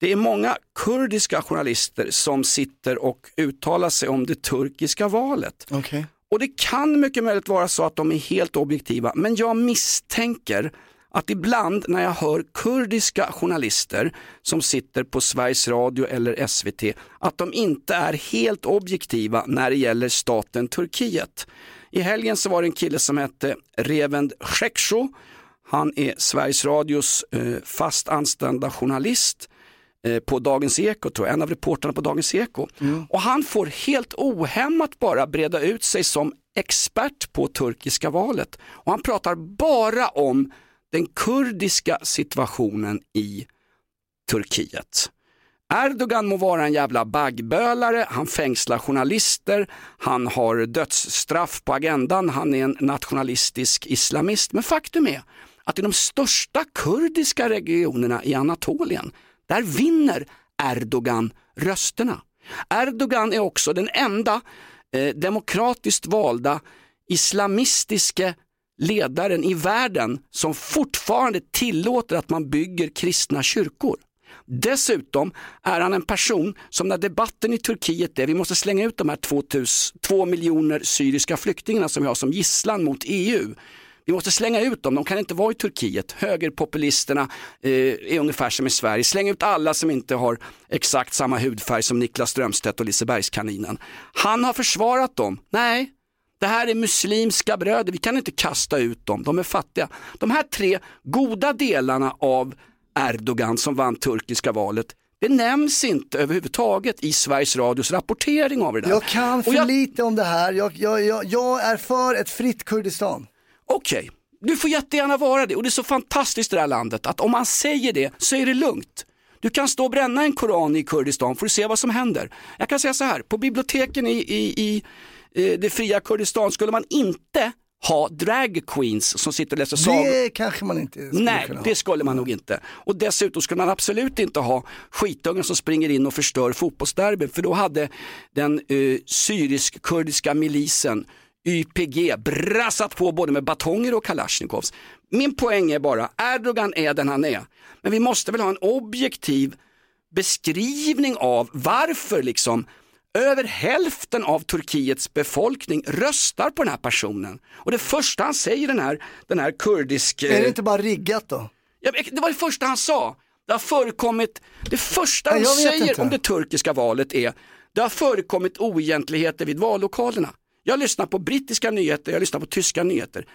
B: Det är många kurdiska journalister som sitter och uttalar sig om det turkiska valet.
C: Okej.
B: Och det kan mycket möjligt vara så att de är helt objektiva, men jag misstänker att ibland när jag hör kurdiska journalister som sitter på Sveriges Radio eller SVT, att de inte är helt objektiva när det gäller staten Turkiet. I helgen så var det en kille som hette Revend Şekşo. Han är Sveriges Radios eh, fast anställda journalist på Dagens Eko, tror jag, en av reportrarna på Dagens Eko. Och han får helt ohämmat bara breda ut sig som expert på turkiska valet. Och han pratar bara om den kurdiska situationen i Turkiet. Erdogan må vara en jävla baggbölare, han fängslar journalister, han har dödsstraff på agendan, han är en nationalistisk islamist. Men faktum är att i de största kurdiska regionerna i Anatolien, där vinner Erdogan rösterna. Erdogan är också den enda eh, demokratiskt valda islamistiske ledaren i världen som fortfarande tillåter att man bygger kristna kyrkor. Dessutom är han en person som när debatten i Turkiet är vi måste slänga ut de här 2000, två miljoner syriska flyktingarna som vi har som gisslan mot EU. Vi måste slänga ut dem, de kan inte vara i Turkiet. Högerpopulisterna eh, är ungefär som i Sverige. Släng ut alla som inte har exakt samma hudfärg som Niklas Strömstedt och Lisebergskaninen. Han har försvarat dem. Nej, det här är muslimska bröder, vi kan inte kasta ut dem, de är fattiga. De här tre goda delarna av Erdogan som vann turkiska valet, det nämns inte överhuvudtaget i Sveriges Radios rapportering av det där.
C: Jag kan för
B: jag-
C: lite om det här, jag, jag, jag, jag är för ett fritt Kurdistan.
B: Okej, du får jättegärna vara det och det är så fantastiskt i det här landet att om man säger det så är det lugnt. Du kan stå och bränna en koran i Kurdistan för att se vad som händer. Jag kan säga så här, på biblioteken i, i, i eh, det fria Kurdistan skulle man inte ha drag queens som sitter och läser sagor.
C: Det kanske man inte skulle
B: Nej,
C: kunna ha.
B: det skulle man nog inte. Och dessutom skulle man absolut inte ha skitungar som springer in och förstör fotbollsderbyn för då hade den eh, syrisk-kurdiska milisen YPG brassat på både med batonger och kalasjnikovs. Min poäng är bara, Erdogan är den han är. Men vi måste väl ha en objektiv beskrivning av varför liksom över hälften av Turkiets befolkning röstar på den här personen. Och det första han säger den här, den här kurdisk...
C: Är
B: eh,
C: det inte bara riggat då?
B: Ja, det var det första han sa. Det har förekommit, det första han säger
C: inte.
B: om det turkiska valet är, det har förekommit oegentligheter vid vallokalerna. Jag lyssnar på brittiska nyheter, jag lyssnar på tyska nyheter.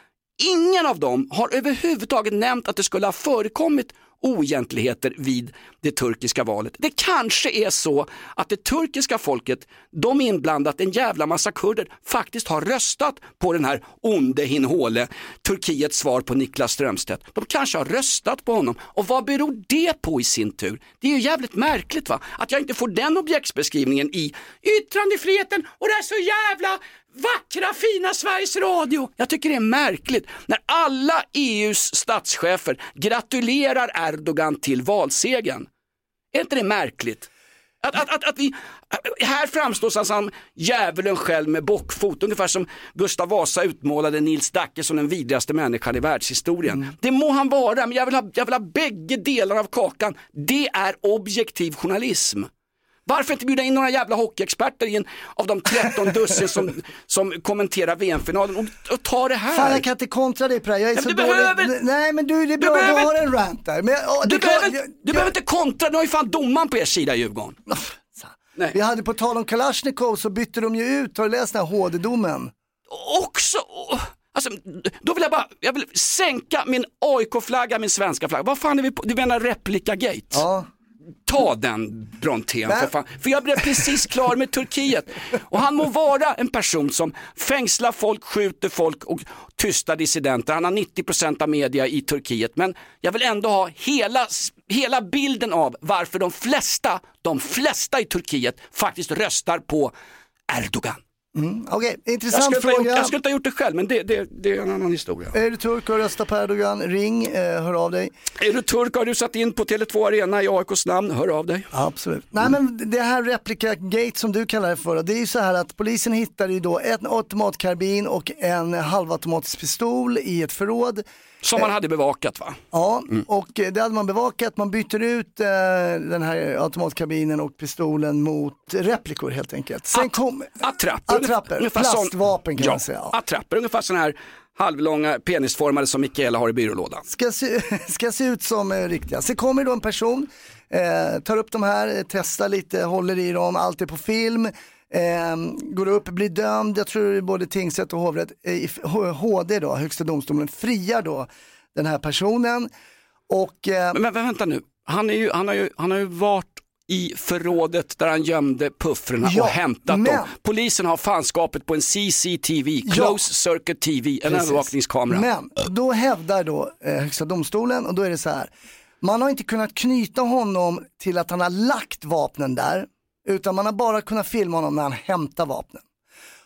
B: Ingen av dem har överhuvudtaget nämnt att det skulle ha förekommit oegentligheter vid det turkiska valet. Det kanske är så att det turkiska folket, de inblandat en jävla massa kurder, faktiskt har röstat på den här onde Hinhåle, Turkiets svar på Niklas Strömstedt. De kanske har röstat på honom. Och vad beror det på i sin tur? Det är ju jävligt märkligt va? Att jag inte får den objektsbeskrivningen i yttrandefriheten och det är så jävla vackra fina Sveriges Radio. Jag tycker det är märkligt när alla EUs statschefer gratulerar Erdogan till valsegern. Är inte det märkligt? Att, att, att, att vi, här framstår han som djävulen själv med bockfot, ungefär som Gustav Vasa utmålade Nils Dacke som den vidrigaste människan i världshistorien. Det må han vara, men jag vill, ha, jag vill ha bägge delar av kakan. Det är objektiv journalism. Varför inte bjuda in några jävla hockeyexperter in av de 13 dussin som, som kommenterar VM-finalen och, och ta det här?
C: Fan jag kan inte kontra dig på det här, jag är
B: Ja,
C: så
B: du
C: dålig.
B: behöver-
C: Nej men du, det är
B: Du
C: bra, du,
B: behöver-
C: har en rant där. Men, ja,
B: Du,
C: kan-
B: behöver,
C: jag-
B: du behöver inte kontra, du har ju fan domaren på er sida Djurgården. Nej.
C: Vi hade på tal om Kalashnikov så bytte de ju ut, har du läst den här HD-domen?
B: också, alltså, då vill jag bara, jag vill sänka min AIK-flagga, min svenska flagga. Vad fan är vi på, du menar replika-gate?
C: Ja.
B: Ta den Brontén för fan. För jag blev precis klar med Turkiet. Och han må vara en person som fängslar folk, skjuter folk och tystar dissidenter. Han har 90% av media i Turkiet. Men jag vill ändå ha hela, hela bilden av varför de flesta, de flesta i Turkiet faktiskt röstar på Erdogan.
C: Mm, Okej,
B: Jag
C: intressant
B: skulle, inte ha gjort,
C: fråga.
B: jag skulle inte ha gjort det själv, men det, det, det är en annan historia.
C: Är du turk och röstar på Erdogan, ring, eh, hör av dig.
B: Är du turk har du satt in på Tele2 Arena i AIKs namn, hör av dig.
C: Absolut. Nej men det här replika gate som du kallar det för, det är ju så här att polisen hittade ju då en automatkarbin och en halvautomatisk pistol i ett förråd.
B: Som man hade bevakat va?
C: Ja, och eh, det hade man bevakat. Man byter ut eh, den här automatkarbinen och pistolen mot replikor helt enkelt. Sen kom...
B: Attrapper.
C: Attrapper, plastvapen kan
B: ja,
C: man säga. Ja.
B: Attrapper, ungefär sådana här halvlånga penisformade som Mikaela har i byrålådan.
C: Ska se, ska se ut som eh, riktiga. Sen kommer då en person, eh, tar upp de här, eh, testar lite, håller i dem, allt är på film. Eh, går upp, blir dömd, jag tror det är både tingsrätt och hovrätt, eh, i HD då, högsta domstolen, friar då den här personen. Och, eh,
B: Men, men vänta nu, han, är ju, han, har ju, han har ju varit i förrådet där han gömde puffrarna
C: Ja,
B: och hämtat
C: men-
B: dem. Polisen har fanskapet på en CCTV. Close Circuit TV, en
C: Precis.
B: övervakningskamera.
C: Men då hävdar då eh, högsta domstolen och då är det så här. Man har inte kunnat knyta honom till att han har lagt vapnen där. Utan man har bara kunnat filma honom när han hämtar vapnen.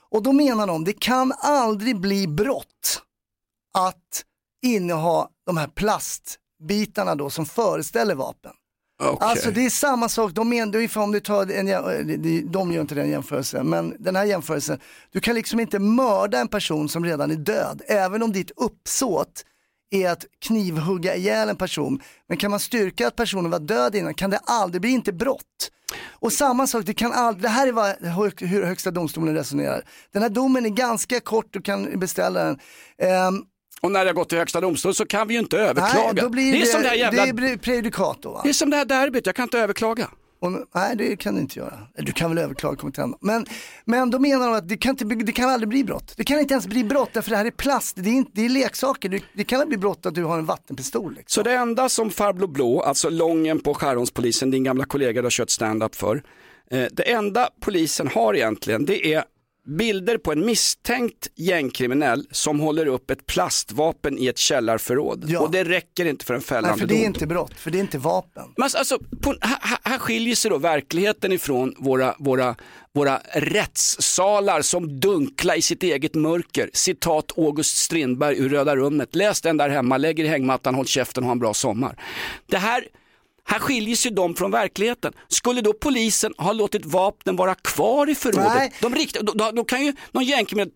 C: Och då menar de, det kan aldrig bli brott att inneha de här plastbitarna då som föreställer vapen.
B: Okej.
C: Alltså det är samma sak, de, men, om du tar en, de- de gör inte den jämförelsen, men den här jämförelsen, du kan liksom inte mörda en person som redan är död, även om ditt uppsåt är att knivhugga ihjäl en person. Men kan man styrka att personen var död innan kan det aldrig bli inte brott. Och samma sak, det, kan aldrig, det här är vad, hur- högsta domstolen resonerar. Den här domen är ganska kort, du kan beställa den. Ehm,
B: Och när det har gått till högsta domstolen så kan vi ju inte överklaga.
C: nej, då blir
B: det är
C: det,
B: som det här jävla...
C: det är prejudikat då va?
B: Det är som det här derbyt, jag kan inte överklaga.
C: Och, nej det kan du inte göra. Du kan väl överklaga kommittén. Men, men då menar de att det kan, inte, det kan aldrig bli brott. Det kan inte ens bli brott därför det här är plast, det är, inte, det är leksaker. Det, det kan aldrig bli brott att du har en vattenpistol. Liksom.
B: Så det enda som Farbror Blå, alltså Lången på Skärholmspolisen, din gamla kollega du har kört stand-up för. Eh, det enda polisen har egentligen det är bilder på en misstänkt gängkriminell som håller upp ett plastvapen i ett källarförråd.
C: Ja.
B: Och det räcker inte för en fällande
C: Nej för det är
B: dom.
C: inte brott, för det är inte vapen.
B: Men alltså, alltså, på, här, här skiljer sig då verkligheten ifrån våra, våra, våra rättssalar som dunkla i sitt eget mörker. Citat August Strindberg ur Röda rummet. Läs den där hemma, lägg er i hängmattan, håll käften och ha en bra sommar. Det här, här skiljer sig de från verkligheten. Skulle då polisen ha låtit vapnen vara kvar i förrådet?
C: Nej.
B: De rikt, då, då, då kan ju någon jänkriminell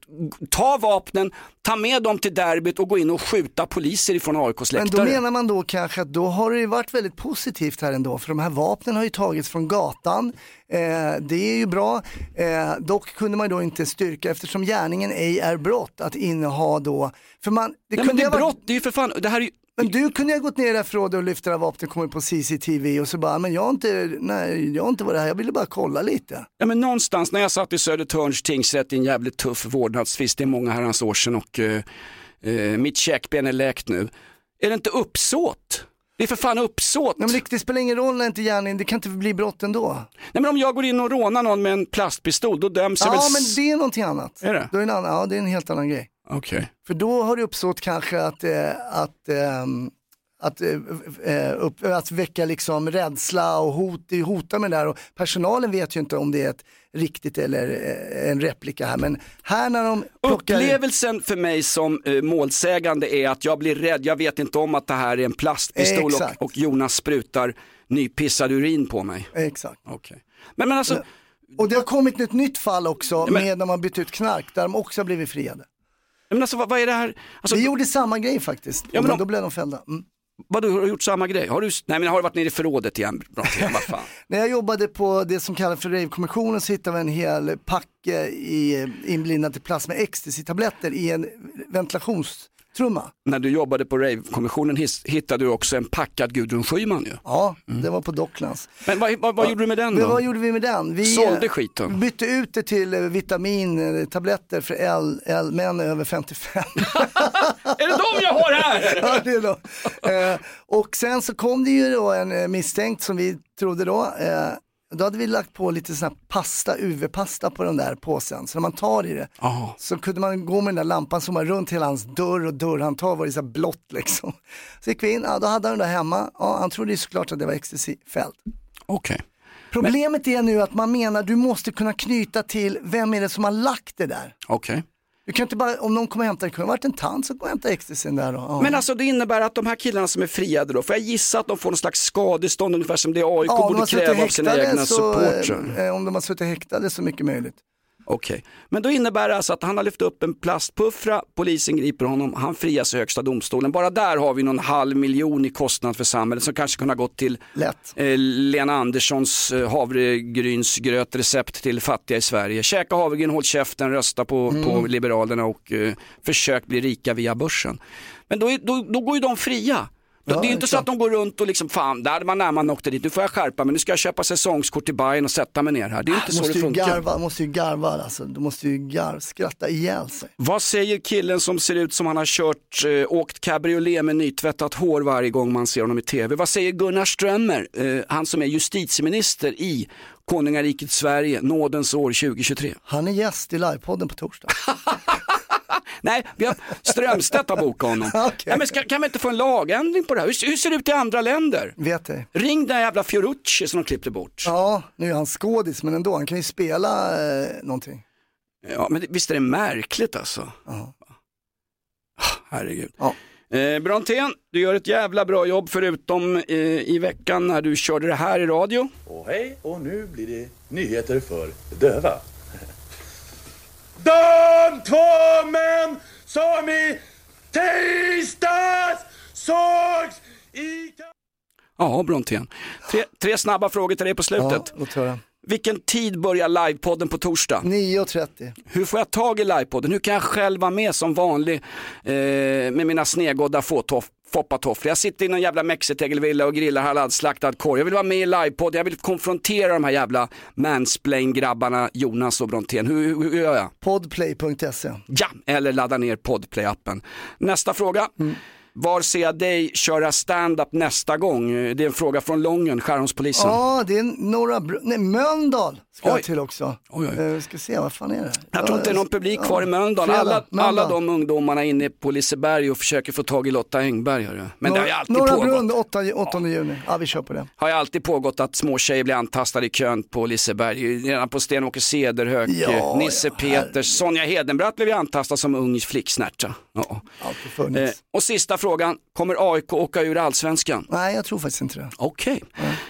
B: ta vapnen, ta med dem till derbyt och gå in och skjuta poliser ifrån AIKs
C: Men
B: läktare.
C: då menar man då kanske att då har det varit väldigt positivt här ändå. För de här vapnen har ju tagits från gatan. Eh, det är ju bra. Eh, dock kunde man då inte styrka eftersom gärningen ej är brott att inneha då. För man, det
B: Nej, men det är
C: varit-
B: brott, det är ju för fan, det här är ju
C: Men du kunde ju ha gått ner förrådet och lyft det här vapnet och kommit på CCTV och så bara, men jag har inte, nej, jag har inte varit här, jag ville bara kolla lite.
B: Ja, men någonstans när jag satt i Södertörns tingsrätt i en jävligt tuff vårdnadstvist, det är många herrans år sedan och eh, eh, mitt käkben är läkt nu. Är det inte uppsåt? Det är för fan uppsåt.
C: Nej, men det, det spelar ingen roll när inte gärning, det kan inte bli brott ändå.
B: Nej men om jag går in och rånar någon med en plastpistol, då döms jag
C: Ja
B: väl...
C: men
B: s-
C: det är någonting annat.
B: Är det?
C: Då är det en annan, ja det är en helt annan grej.
B: Okej.
C: För då har du uppsåt kanske att, eh, att, ehm, att, eh, eh, upp, att väcka liksom rädsla och hot, hota med det där och personalen vet ju inte om det är ett riktigt eller eh, en replika här men här när de plockar
B: Upplevelsen för mig som eh, målsägande är att jag blir rädd, jag vet inte om att det här är en plastpistol och, och Jonas sprutar nypissad urin på mig.
C: Exakt.
B: Okej. Men, men alltså,
C: Och det har kommit ett nytt fall också
B: men-
C: med när man bytt ut knark där de också har blivit friade.
B: Men alltså vad, vad är det här? Alltså,
C: Vi gjorde samma grej faktiskt,
B: Ja, men
C: men då blev de fällda. Mm.
B: Vadå, har du gjort samma grej? Har du, nej men har du varit nere i förrådet igen? Bra, vad fan.
C: När jag jobbade på det som kallas för Rave-kommissionen så hittade vi en hel packe i, inblindad till plast med ecstasy-tabletter i en ventilationstrumma.
B: När du jobbade på Rave-kommissionen hittade du också en packad Gudrun Schyman ju.
C: Ja, det var på Docklands.
B: Men vad, vad, vad gjorde du med den då?
C: vad gjorde vi med den? Vi
B: Sålde
C: eh,
B: skiten?
C: bytte ut det till eh, vitamintabletter för L, L, män över 55.
B: Är det de jag har här?
C: ja, det är då. Eh, och sen så kom det ju då en eh, misstänkt som vi trodde då. Eh, då hade vi lagt på lite sån här pasta, UV-pasta på den där påsen. Så när man tar i det
B: Ja.
C: så kunde man gå med den där lampan som var runt hela hans dörr och dörrhandtag var det så här blått liksom. Så gick vi in, ja, då hade han den där hemma. Ja, han trodde ju såklart att det var ecstasy-fält.
B: Okej.
C: Problemet är nu att man menar du måste kunna knyta till vem är det som har lagt det där.
B: Okej.
C: Du kan inte bara, om någon kommer och hämtar, det kunde ha varit en tant som kom och hämtade ecstasyn där då. Ja.
B: Men alltså det innebär att de här killarna som är friade då, får jag gissa att de får någon slags skadestånd ungefär som det AIK
C: Ja, de
B: borde kräva av sina egna
C: så,
B: supportrar?
C: eh, Om de har suttit häktade så mycket möjligt.
B: Okej, men då innebär det alltså att han har lyft upp en plastpuffra, polisen griper honom, han frias i högsta domstolen. Bara där har vi någon halv miljon i kostnad för samhället som kanske kunde ha gått till eh, Lena Anderssons eh, havregrynsgrötrecept till fattiga i Sverige. Käka havregryn, håll käften, rösta på,
C: Mm.
B: på Liberalerna och eh, försök bli rika via börsen. Men då, då, då går ju de fria.
C: Ja,
B: det är inte så att de går runt och liksom, fan, där man när man åkte dit, nu får jag skärpa mig, nu ska jag köpa säsongskort till Bayern och sätta mig ner här. Det är inte
C: Du
B: så
C: måste
B: det funkar.
C: garva, måste ju garva alltså. Du måste ju garv, skratta ihjäl sig.
B: Vad säger killen som ser ut som han har kört, eh, åkt cabriolet med nytvättat hår varje gång man ser honom i tv? Vad säger Gunnar Strömmer, eh, han som är justitieminister i konungariket Sverige, nådens år 2023?
C: Han är gäst i livepodden på torsdag.
B: Nej, vi har, Strömstedt har bokat honom.
C: Okej.
B: Nej, men ska, kan vi inte få en lagändring på det här? Hur, hur ser det ut i andra länder?
C: Vet du?
B: Ring den jävla Fiorucci som de klippte bort.
C: Ja, nu är han skådis men ändå, han kan ju spela eh, någonting.
B: Ja, men det- visst är det märkligt alltså?
C: Ja.
B: Herregud.
C: Ja.
B: Eh, Brontén, du gör ett jävla bra jobb förutom eh, i veckan när du körde det här i radio.
I: Och hej, och nu blir det nyheter för döva. De två män som i tisdags sågs i...
B: Ja, Brontén. Tre, tre snabba frågor till dig på
C: Ja,
B: slutet.
C: låt höra.
B: Vilken tid börjar livepodden på torsdag?
C: 9.30.
B: Hur får jag tag i livepodden? Hur kan jag själv vara med som vanlig eh, med mina snedgådda fåtoff- foppatofflor? Jag sitter i någon jävla mexitegelvilla och grillar halalslaktad korv. Jag vill vara med i livepodden, jag vill konfrontera de här jävla mansplain-grabbarna Jonas och Brontén. Hur, hur, hur gör jag?
C: Podplay.se.
B: Ja, eller ladda ner Podplay-appen. Nästa fråga. Var ser jag dig köra stand-up nästa gång? Det är en fråga från Lången, Skärholmspolisen.
C: Ja, det är några, nej Mölndal ska
B: Oj.
C: jag till också.
B: Oj, oj.
C: Eh, ska se, vad fan är det?
B: Jag tror inte det är någon publik kvar i Mölndal. Alla,
C: Mölndal.
B: alla de ungdomarna inne på Liseberg och försöker få tag i Lotta Engberg. hörru. Men det har ju alltid
C: Norra
B: pågått.
C: Brunn 8, 8 juni. Ja, vi kör på det.
B: Har ju alltid pågått att små tjejer blir antastade i kön på Liseberg. Redan på Sten-Åke Cederhök,
C: Ja,
B: Nisse
C: ja,
B: Peters, Sonja Hedenbratt blev ju antastad som ung flicksnärta. Ja.
C: Alltid
B: Eh, och sista frågan, kommer AIK åka ur allsvenskan?
C: Nej, jag tror faktiskt inte det.
B: Okej.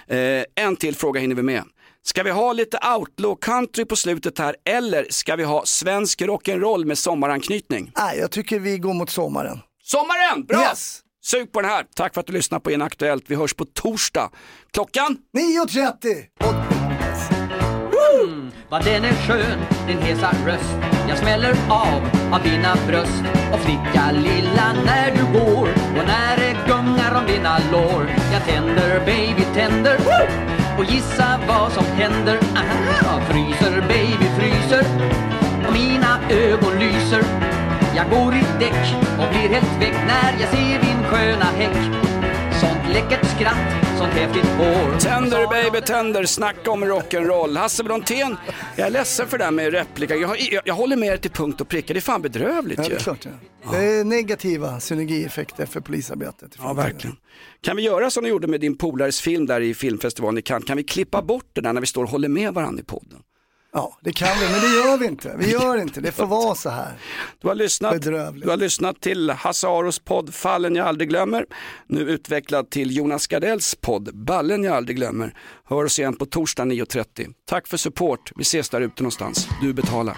B: Eh, en till fråga hinner vi med. Ska vi ha lite outlaw country på slutet här eller ska vi ha svensk rock'n'roll med sommaranknytning?
C: Nej, jag tycker vi går mot sommaren.
B: Sommaren, bra!
C: Yes.
B: Sug på den här. Tack för att du lyssnar på Inaktuellt. Vi hörs på torsdag. Klockan?
C: 9.30!
K: Vad den är skön, din hesa röst. Jag smäller av av dina bröst. Och flicka lilla när du går Och när det gungar om dina lår. Jag tänder baby tänder. Woo! Och gissa vad som händer. Aha! Fryser baby fryser. Och mina ögon lyser. Jag går i däck och blir helt väck När jag ser din sköna häck. Sånt läckert skratt, sånt häftigt hår
B: Tänder baby tänder, snacka om rock'n'roll. Hasse Brontén, jag är ledsen för det här med replika. Jag, jag, jag håller med dig till punkt och pricka, det är fan bedrövligt
C: Ja, det
B: ju.
C: är klart. Ja. Det är negativa synergieffekter för polisarbetet.
B: Ja, verkligen. Kan vi göra som ni gjorde med din polares film där i filmfestivalen i Cannes? Kan vi klippa bort det där när vi står och håller med varandra i podden?
C: Ja, det kan vi, men det gör vi inte. Vi gör inte, det får vara så här.
B: Du har lyssnat,
C: Bedrövligt.
B: du har lyssnat till Hasse Aros podd Fallen jag aldrig glömmer. Nu utvecklad till Jonas Gardells podd Ballen jag aldrig glömmer. Hör oss igen på torsdag 9.30. Tack för support. Vi ses där ute någonstans. Du betalar.